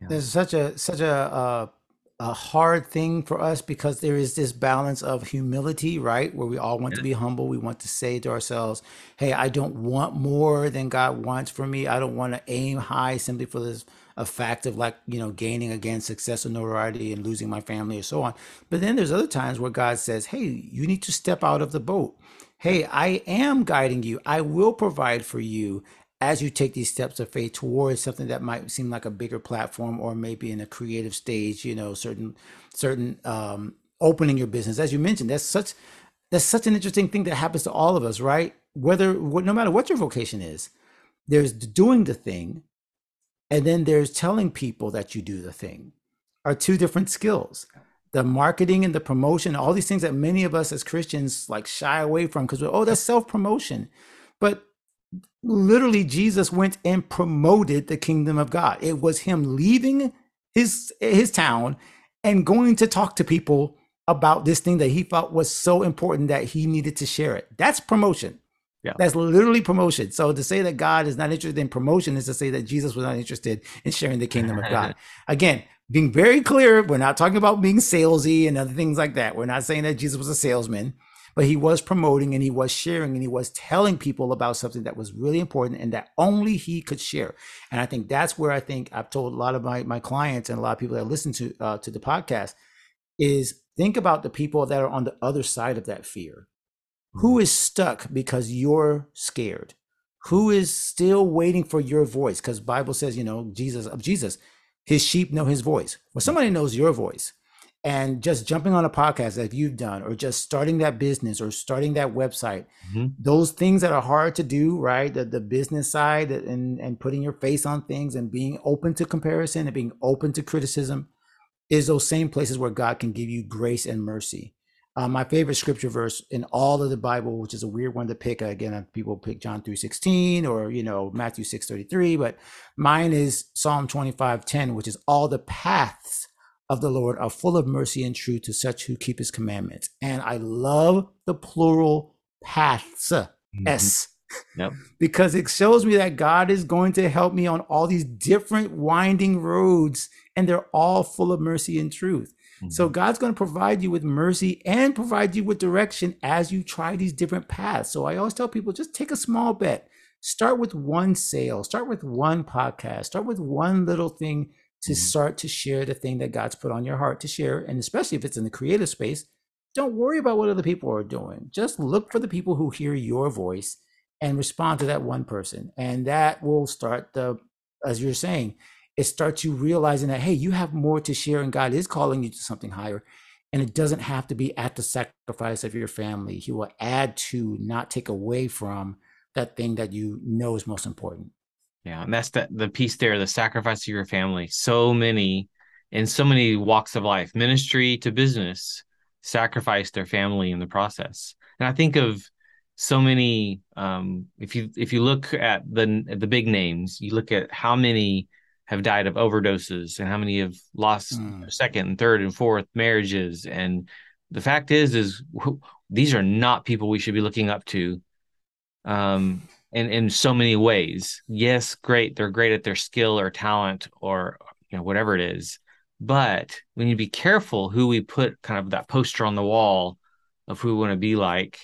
Yeah. There's such a such a uh, a hard thing for us because there is this balance of humility, right? Where we all want to be humble. We want to say to ourselves, "Hey, I don't want more than God wants for me. I don't want to aim high simply for this a fact of like you know gaining again success and notoriety and losing my family or so on." But then there's other times where God says, "Hey, you need to step out of the boat." Hey, I am guiding you. I will provide for you as you take these steps of faith towards something that might seem like a bigger platform or maybe in a creative stage you know certain certain um opening your business as you mentioned that's such that's such an interesting thing that happens to all of us right? Whether no matter what your vocation is there's doing the thing and then there's telling people that you do the thing are two different skills. The marketing and the promotion all these things that many of us as christians like shy away from because oh that's self-promotion. But literally Jesus went and promoted the kingdom of God. It was him leaving his his town and going to talk to people about this thing that he thought was so important that he needed to share it. That's promotion. Yeah. That's literally promotion. So to say that God is not interested in promotion is to say that Jesus was not interested in sharing the kingdom of God. Again, being very clear, we're not talking about being salesy and other things like that. We're not saying that Jesus was a salesman but he was promoting and he was sharing and he was telling people about something that was really important and that only he could share. And I think that's where I think I've told a lot of my, my clients and a lot of people that listen to uh, to the podcast is think about the people that are on the other side of that fear. Who mm-hmm. stuck because you're scared? Who is still waiting for your voice? Because Bible says, you know, Jesus of Jesus, his sheep know his voice. Well, somebody knows your voice and just jumping on a podcast that you've done or just starting that business or starting that website mm-hmm. those things that are hard to do right the, the business side and and putting your face on things and being open to comparison and being open to criticism is those same places where god can give you grace and mercy uh, my favorite scripture verse in all of the bible which is a weird one to pick again uh, people pick john 3.16 or you know matthew 6.33 but mine is psalm 25.10 which is all the paths of the Lord are full of mercy and truth to such who keep his commandments. And I love the plural paths, mm-hmm. S, yep. because it shows me that God is going to help me on all these different winding roads, and they're all full of mercy and truth. Mm-hmm. So God's going to provide you with mercy and provide you with direction as you try these different paths. So I always tell people just take a small bet. Start with one sale, start with one podcast, start with one little thing to mm-hmm. start to share the thing that God's put on your heart to share. And especially if it's in the creative space, don't worry about what other people are doing. Just look for the people who hear your voice and respond to that one person. And that will start the, as you're saying, it starts you realizing that, hey, you have more to share and God is calling you to something higher. And it doesn't have to be at the sacrifice of your family. He will add to, not take away from that thing that you know is most important. Yeah, and that's the the piece there, the sacrifice of your family. So many in so many walks of life, ministry to business, sacrifice their family in the process. And I think of so many um if you if you look at the the big names you look at how many have died of overdoses and how many have lost mm. second and third and fourth marriages and the fact is is these are not people we should be looking up to um in in so many ways yes great they're great at their skill or talent or you know whatever it is but we need to be careful who we put kind of that poster on the wall of who we want to be like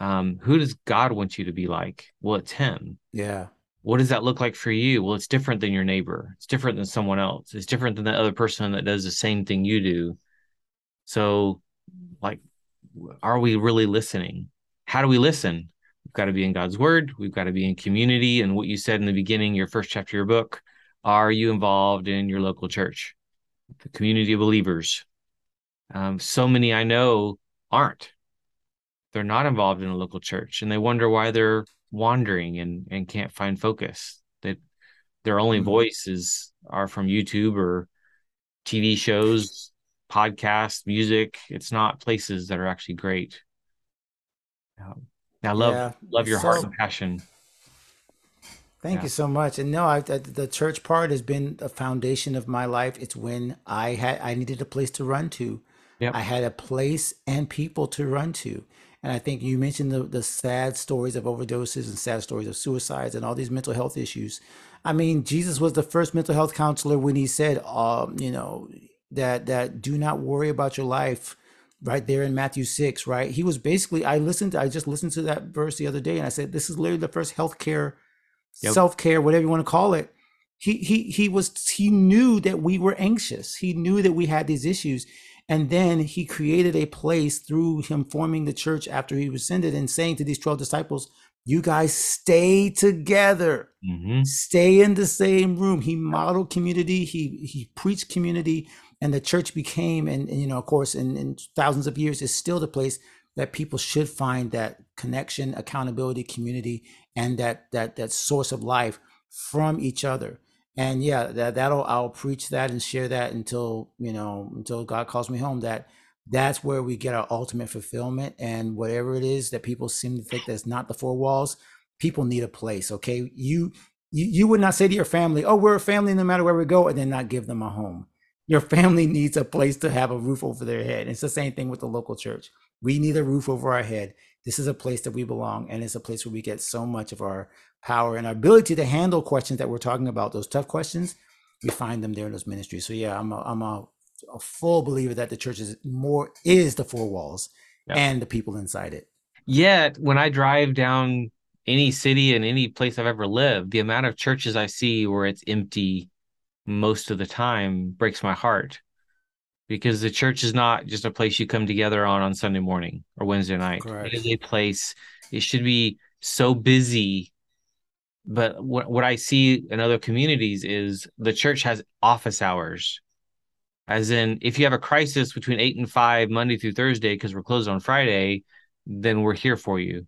um, who does God want you to be like? Well, it's Him. Yeah. What does that look like for you? Well, it's different than your neighbor. It's different than someone else. It's different than the other person that does the same thing you do. So, like, are we really listening? How do we listen? Got to be in God's word. We've got to be in community. And what you said in the beginning, your first chapter of your book, are you involved in your local church, the community of believers? Um, so many I know aren't they're not involved in a local church and they wonder why they're wandering and and can't find focus that their only mm-hmm. voices are from youtube or tv shows podcasts music it's not places that are actually great um, i love yeah. love your so, heart and passion thank yeah. you so much and no I, the church part has been a foundation of my life it's when i had i needed a place to run to yep. i had a place and people to run to and I think you mentioned the, the sad stories of overdoses and sad stories of suicides and all these mental health issues. I mean, Jesus was the first mental health counselor when he said, um, you know, that that do not worry about your life right there in Matthew 6, right? He was basically, I listened, to, I just listened to that verse the other day and I said, this is literally the first healthcare, yep. self-care, whatever you want to call it. He, he, he was, he knew that we were anxious. He knew that we had these issues. And then he created a place through him forming the church after he ascended and saying to these 12 disciples, You guys stay together, mm-hmm. stay in the same room. He modeled community, he, he preached community, and the church became, and, and you know, of course, in, in thousands of years, is still the place that people should find that connection, accountability, community, and that that that source of life from each other. And yeah that that'll i'll preach that and share that until you know until god calls me home that that's where we get our ultimate fulfillment. And whatever it is that people seem to think that's not the four walls people need a place okay? You you, you would not say to your family oh we're a family no matter where we go and then not give them a home your family needs a place to have a roof over their head it's the same thing with the local church we need a roof over our head this is a place that we belong and it's a place where we get so much of our power and our ability to handle questions that we're talking about, those tough questions, we find them there in those ministries. So yeah, I'm a, I'm a, a full believer that the church is more is the four walls yeah. and the people inside it. Yet when I drive down any city and any place I've ever lived, the amount of churches I see where it's empty most of the time breaks my heart because the church is not just a place you come together on on Sunday morning or Wednesday night. Correct. It is a place. It should be so busy but what what I see in other communities is the church has office hours. As in, if you have a crisis between eight and five, Monday through Thursday, because we're closed on Friday, then we're here for you.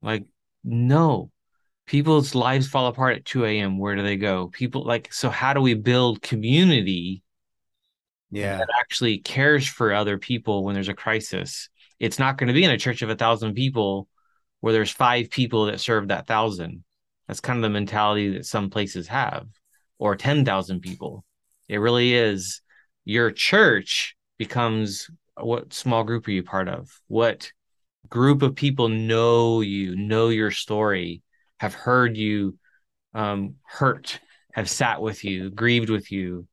Like, no, people's lives fall apart at 2 a.m. Where do they go? People like, so how do we build community yeah. that actually cares for other people when there's a crisis? It's not going to be in a church of a thousand people where there's five people that serve that thousand. That's kind of the mentality that some places have, or 10,000 people. It really is your church becomes what small group are you part of? What group of people know you, know your story, have heard you um, hurt, have sat with you, grieved with you.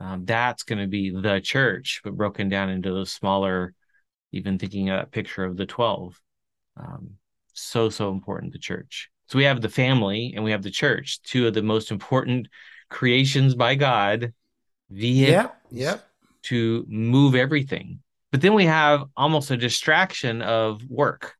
Um, that's going to be the church, but broken down into those smaller, even thinking of that picture of the 12. Um, so, so important, the church. So we have the family and we have the church, two of the most important creations by God, vehicles yep, yep. to move everything. But then we have almost a distraction of work.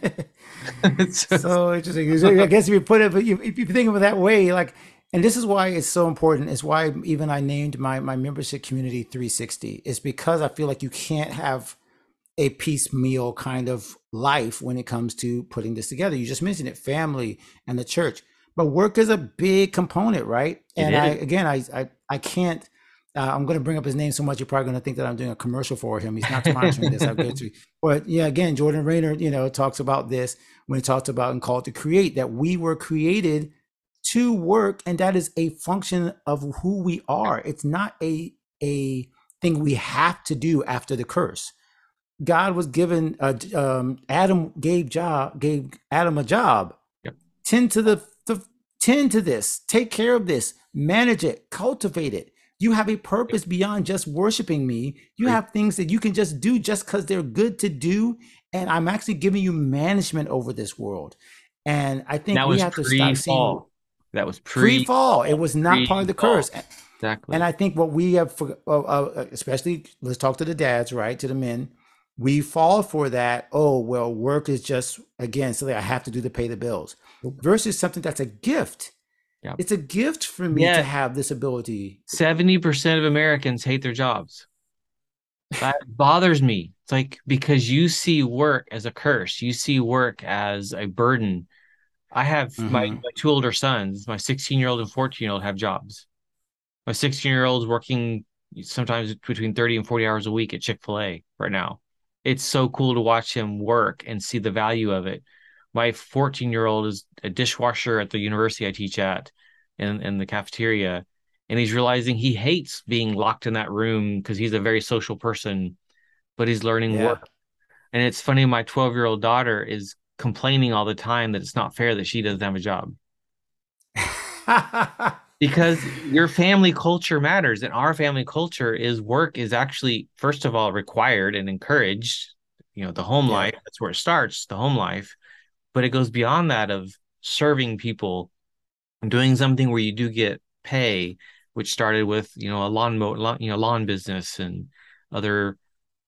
so interesting. I guess if you put it, but if you think of it that way, like, and this is why it's so important. It's why even I named my my membership community 360. It's because I feel like you can't have a piecemeal kind of life when it comes to putting this together. You just mentioned it, family and the church, but work is a big component, right? and I again, I, I I can't Uh, I'm going to bring up his name so much you're probably going to think that I'm doing a commercial for him. He's not sponsoring this. I'll get to. But yeah, again, Jordan Raynor, you know, talks about this when he talks about and called to create that we were created to work, and that is a function of who we are. It's not a a thing we have to do after the curse. God was given uh, um, Adam gave job gave Adam a job. Yep. Tend to the, the tend to this, take care of this, manage it, cultivate it. You have a purpose beyond just worshiping me. You have things that you can just do just because they're good to do. And I'm actually giving you management over this world. And I think that we have to stop seeing pre-fall. That was pre pre fall. It was not part of the curse. Exactly. And I think what we have, for, uh, uh, especially let's talk to the dads, right? To the men, we fall for that. Oh, well, work is just again something I have to do to pay the bills, versus something that's a gift. Yep. It's a gift for me Yeah. to have this ability. Seventy percent of Americans hate their jobs. That bothers me. It's like because you see work as a curse, you see work as a burden. I have my, Mhm. my two older sons, my 16 year old and 14 year old have jobs. My 16 year old is working sometimes between 30 and 40 hours a week at Chick fil A right now. It's so cool to watch him work and see the value of it. My 14 year old is a dishwasher at the university I teach at in, in the cafeteria. And he's realizing he hates being locked in that room because he's a very social person, but he's learning Yeah. work. And it's funny, my 12 year old daughter is complaining all the time that it's not fair that she doesn't have a job because your family culture matters and our family culture is work is actually first of all required and encouraged you know the home Yeah. life that's where it starts the home life but it goes beyond that of serving people and doing something where you do get pay which started with you know a lawn mo- lawn, you know lawn business and other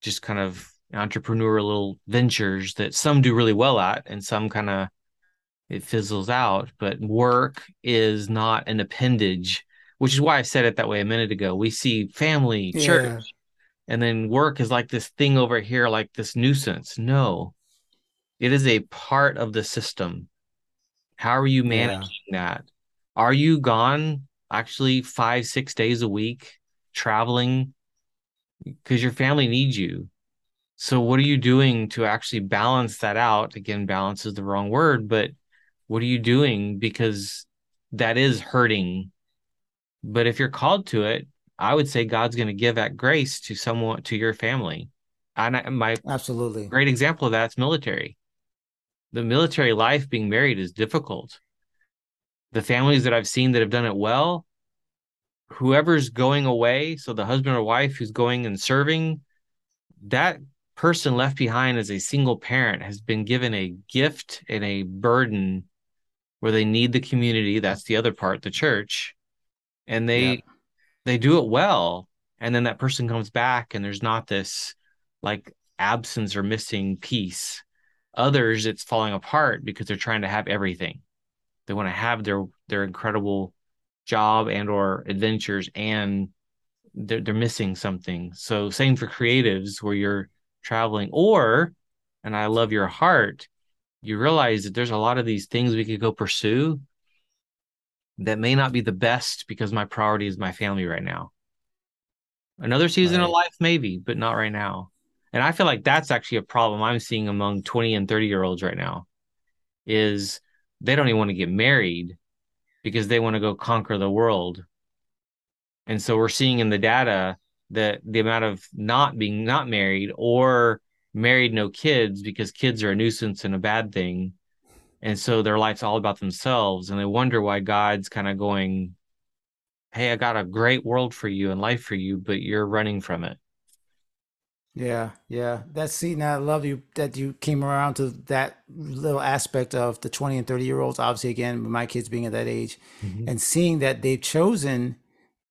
just kind of entrepreneurial ventures that some do really well at and some kind of it fizzles out. But work is not an appendage which is why i said it that way a minute ago. We see family Yeah. church and then work is like this thing over here like this nuisance. No it is a part of the system. How are you Yeah. managing that? Are you gone actually five six days a week traveling? Because your family needs you. So what are you doing to actually balance that out? Again balance is the wrong word but what are you doing? Because that is hurting. But if you're called to it i would say god's going to give that grace to someone to your family. And I, my Absolutely. great example of that's military the military life being married is difficult. The families that i've seen that have done it well whoever's going away so the husband or wife who's going and serving that person left behind as a single parent has been given a gift and a burden where they need the community that's the other part the church and they Yep. they do it well. And then that person comes back and there's not this like absence or missing piece others it's falling apart because they're trying to have everything. They want to have their their incredible job and or adventures and they're, they're missing something. So same for creatives where you're traveling or and i love your heart you realize that there's a lot of these things we could go pursue that may not be the best because my priority is my family right now. Another season of life maybe but not right now and i feel like that's actually a problem i'm seeing among 20 and 30 year olds right now is they don't even want to get married because they want to go conquer the world. And so we're seeing in the data that the amount of not being not married or married no kids because kids are a nuisance and a bad thing. And so their life's all about themselves and they wonder why god's kind of going hey i got a great world for you and life for you but you're running from it Yeah, yeah. That's see now I love you that you came around to that little aspect of the 20 and 30 year olds, obviously again, with my kids being at that age, and seeing that they've chosen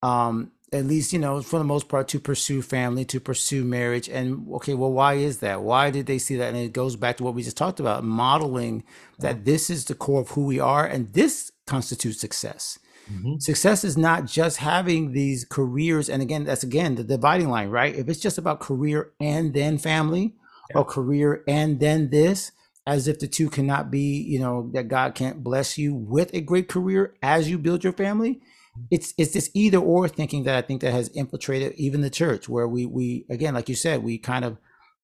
um at least, you know, for the most part, to pursue family, to pursue marriage. And okay, well, why is that? Why did they see that? And it goes back to what we just talked about, modeling that this is the core of who we are and this constitutes success. Mhm. Success is not just having these careers. And again, that's again the dividing line, right? If it's just about career and then family, or career and then this, as if the two cannot be, you know, that God can't bless you with a great career as you build your family, it's it's this either or thinking that I think that has infiltrated even the church, where we we again, like you said, we kind of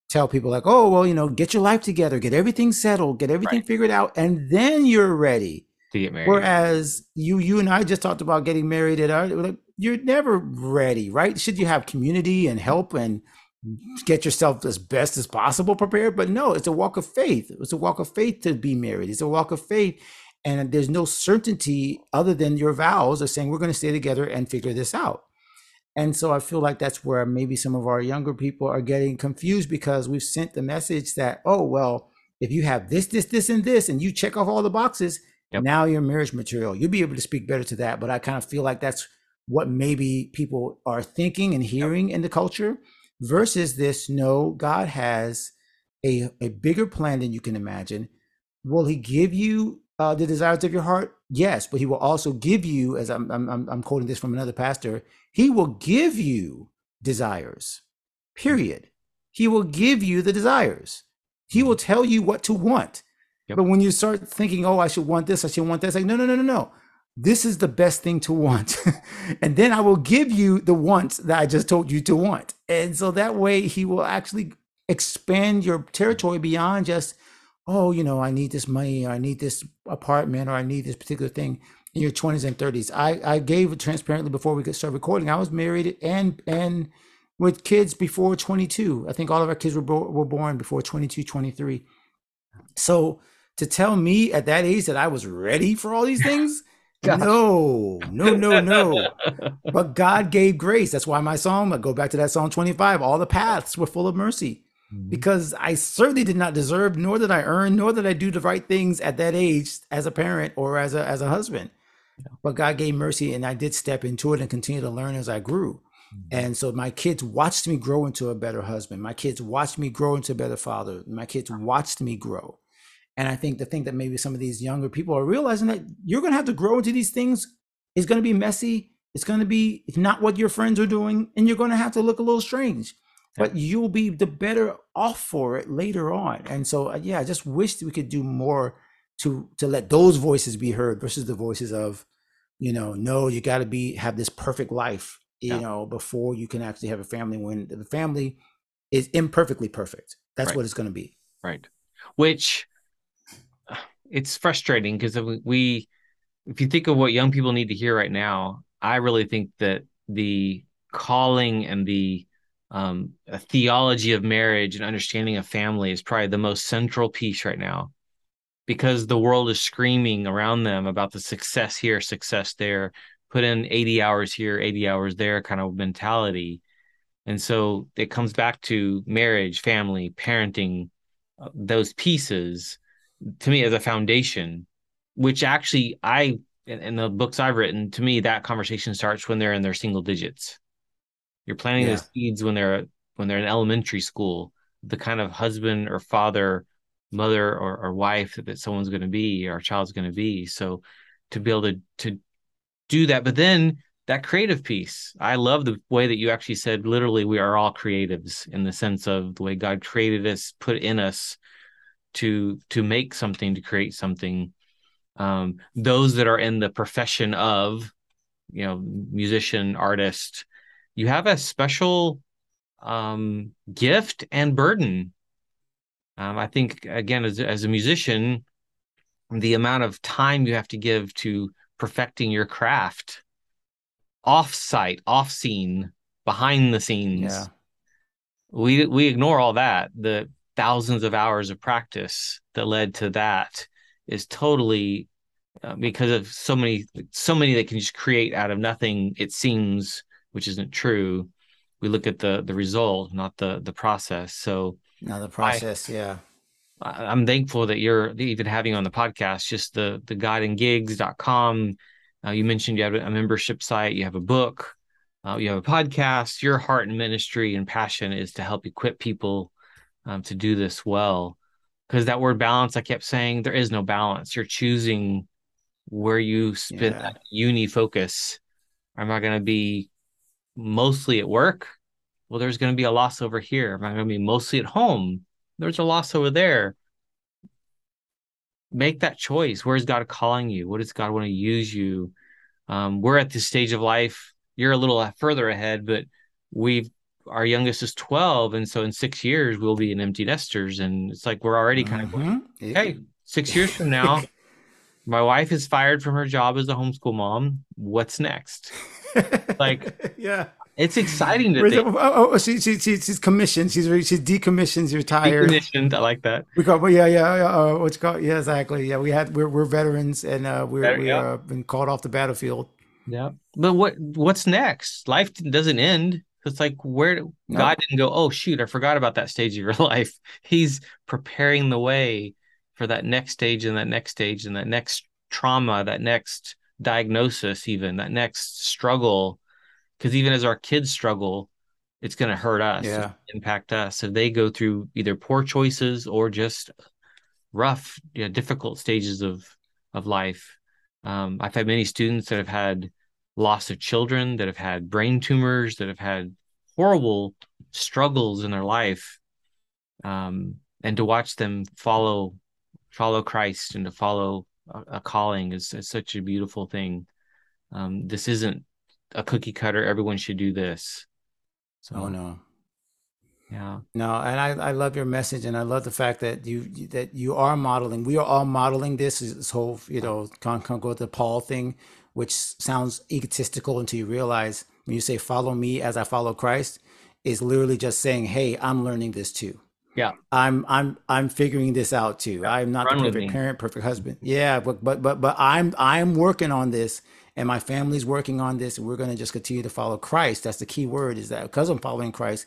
tell people like, oh well, you know, get your life together, get everything settled, get everything right. figured out, and then you're ready to get married. Whereas you you and I just talked about getting married at our like, you're never ready, right? Should you have community and help and get yourself as best as possible prepared? But no, it's a walk of faith. It's a walk of faith to be married. It's a walk of faith and there's no certainty other than your vows of saying we're going to stay together and figure this out and so i feel like that's where maybe some of our younger people are getting confused because we've sent the message that oh well if you have this this this and this and you check off all the boxes yep. now you're marriage material you'll be able to speak better to that but i kind of feel like that's what maybe people are thinking and hearing yep. in the culture versus this no god has a, a bigger plan than you can imagine will he give you uh, the desires of your heart? Yes, but he will also give you, as I'm, I'm, I'm quoting this from another pastor, he will give you desires, period. He will give you the desires. He will tell you what to want. Yep. But when you start thinking, oh, I should want this, I should want this, like, no, no, no, no, no. This is the best thing to want. and then I will give you the wants that I just told you to want. And so that way he will actually expand your territory beyond just oh, you know, I need this money, or I need this apartment, or I need this particular thing in your 20s and 30s. I, I gave transparently before we could start recording. I was married and and with kids before 22. I think all of our kids were, bo- were born before 22, 23. So to tell me at that age that I was ready for all these things, no, no, no, no. but God gave grace. That's why my song, I go back to that song 25, all the paths were full of mercy. Mm-hmm. because I certainly did not deserve, nor did I earn, nor did I do the right things at that age as a parent or as a as a husband. Yeah. But God gave mercy, and I did step into it and continue to learn as I grew. Mm-hmm. And so my kids watched me grow into a better husband. My kids watched me grow into a better father. My kids watched me grow. And I think the thing that maybe some of these younger people are realizing that you're going to have to grow into these things is going to be messy. It's going to be it's not what your friends are doing, and you're going to have to look a little strange but you'll be the better off for it later on. And so, uh, yeah, I just wish we could do more to to let those voices be heard versus the voices of, you know, no, you got to be have this perfect life, you yeah. know, before you can actually have a family. When the family is imperfectly perfect, that's right. what it's going to be. Right. Which it's frustrating because we, if you think of what young people need to hear right now, I really think that the calling and the um, theology of marriage and understanding of family is probably the most central piece right now because the world is screaming around them about the success here, success there, put in 80 hours here, 80 hours there kind of mentality. And so it comes back to marriage, family, parenting, uh, those pieces to me as a foundation, which actually I, in, in the books I've written, to me, that conversation starts when they're in their single digits you're planting yeah. the seeds when they're when they're in elementary school, the kind of husband or father, mother or, or wife that someone's going to be, our child's going to be. So to be able to to do that, but then that creative piece. I love the way that you actually said literally we are all creatives in the sense of the way God created us, put in us to to make something, to create something. Um, those that are in the profession of, you know, musician, artist, you have a special um, gift and burden. Um, I think again, as as a musician, the amount of time you have to give to perfecting your craft, off site, off scene, behind the scenes. Yeah. We we ignore all that. The thousands of hours of practice that led to that is totally uh, because of so many so many that can just create out of nothing. It seems which isn't true. We look at the the result, not the the process. So now the process, I, yeah. I'm thankful that you're even having on the podcast, just the the godandgigs.com. Uh, you mentioned you have a membership site, you have a book, uh, you have a podcast. Your heart and ministry and passion is to help equip people um, to do this well. Because that word balance, I kept saying, there is no balance. You're choosing where you spend yeah. that uni focus. Am I going to be mostly at work, well, there's going to be a loss over here. Am I going to be mostly at home? There's a loss over there. Make that choice. Where is God calling you? What does God want to use you Um, we're at this stage of life. You're a little further ahead, but we've our youngest is 12 and so in six years we'll be in empty nesters and it's like we're already kind of mm-hmm. okay six years from now my wife is fired from her job as a homeschool mom what's next like yeah it's exciting to think. Oh, oh, she, she, she, she's commissioned. She's she's decommissioned. She's retired. Decommissioned. I like that. We call, well, yeah, yeah. Uh, what's called? Yeah, exactly. Yeah, we had we're, we're veterans and uh, we're we uh, been called off the battlefield. Yeah, but what what's next? Life doesn't end. It's like where nope. God didn't go. Oh shoot, I forgot about that stage of your life. He's preparing the way for that next stage and that next stage and that next trauma, that next diagnosis, even that next struggle because even as our kids struggle it's going to hurt us yeah. impact us if they go through either poor choices or just rough you know, difficult stages of of life um, i've had many students that have had loss of children that have had brain tumors that have had horrible struggles in their life um, and to watch them follow follow christ and to follow a, a calling is, is, such a beautiful thing um, this isn't a cookie cutter. Everyone should do this. So, oh no, yeah, no, and I, I love your message, and I love the fact that you that you are modeling. We are all modeling this this whole you know con con go the Paul thing, which sounds egotistical until you realize when you say follow me as I follow Christ, is literally just saying, hey, I'm learning this too. Yeah, I'm I'm I'm figuring this out too. I'm not Run the perfect parent, perfect husband. Yeah, but but but but I'm I'm working on this and my family's working on this and we're going to just continue to follow christ that's the key word is that because i'm following christ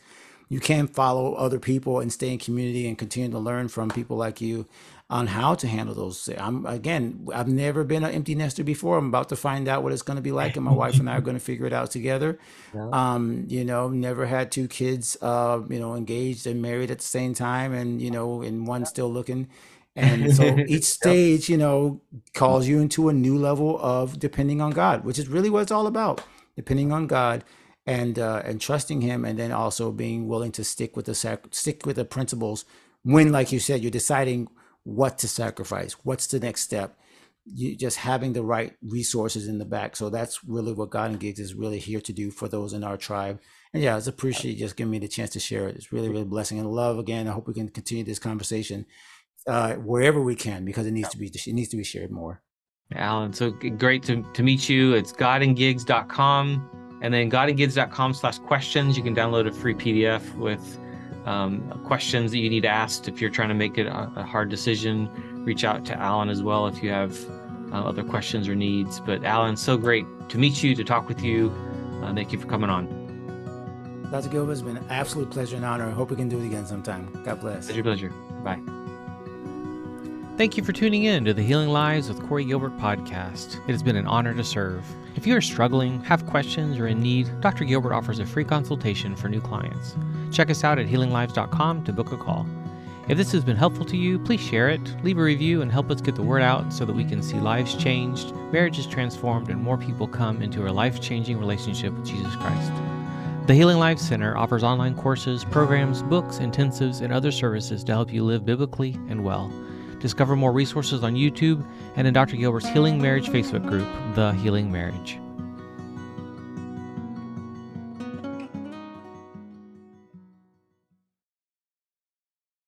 you can follow other people and stay in community and continue to learn from people like you on how to handle those i'm again i've never been an empty nester before i'm about to find out what it's going to be like and my wife and i are going to figure it out together yeah. um you know never had two kids uh you know engaged and married at the same time and you know and one still looking and so each stage, you know, calls you into a new level of depending on God, which is really what it's all about. Depending on God and uh, and trusting Him, and then also being willing to stick with the sac- stick with the principles when, like you said, you're deciding what to sacrifice, what's the next step. You just having the right resources in the back. So that's really what God and Gigs is really here to do for those in our tribe. And yeah, it's appreciate you just giving me the chance to share it. It's really, really blessing and love again. I hope we can continue this conversation uh, wherever we can because it needs to be it needs to be shared more. Alan, so great to, to meet you. It's godandgigs.com and then godandgigs.com slash questions. You can download a free PDF with um, questions that you need asked if you're trying to make it a, a, hard decision. Reach out to Alan as well if you have uh, other questions or needs. But Alan, so great to meet you, to talk with you. Uh, thank you for coming on. Dr. Gilbert, it's been an absolute pleasure and honor. I hope we can do it again sometime. God bless. It's Pleasure, pleasure. Bye. Thank you for tuning in to the Healing Lives with Corey Gilbert podcast. It has been an honor to serve. If you are struggling, have questions, or in need, Dr. Gilbert offers a free consultation for new clients. Check us out at healinglives.com to book a call. If this has been helpful to you, please share it, leave a review, and help us get the word out so that we can see lives changed, marriages transformed, and more people come into a life changing relationship with Jesus Christ. The Healing Lives Center offers online courses, programs, books, intensives, and other services to help you live biblically and well. Discover more resources on YouTube and in Dr. Gilbert's Healing Marriage Facebook group, The Healing Marriage.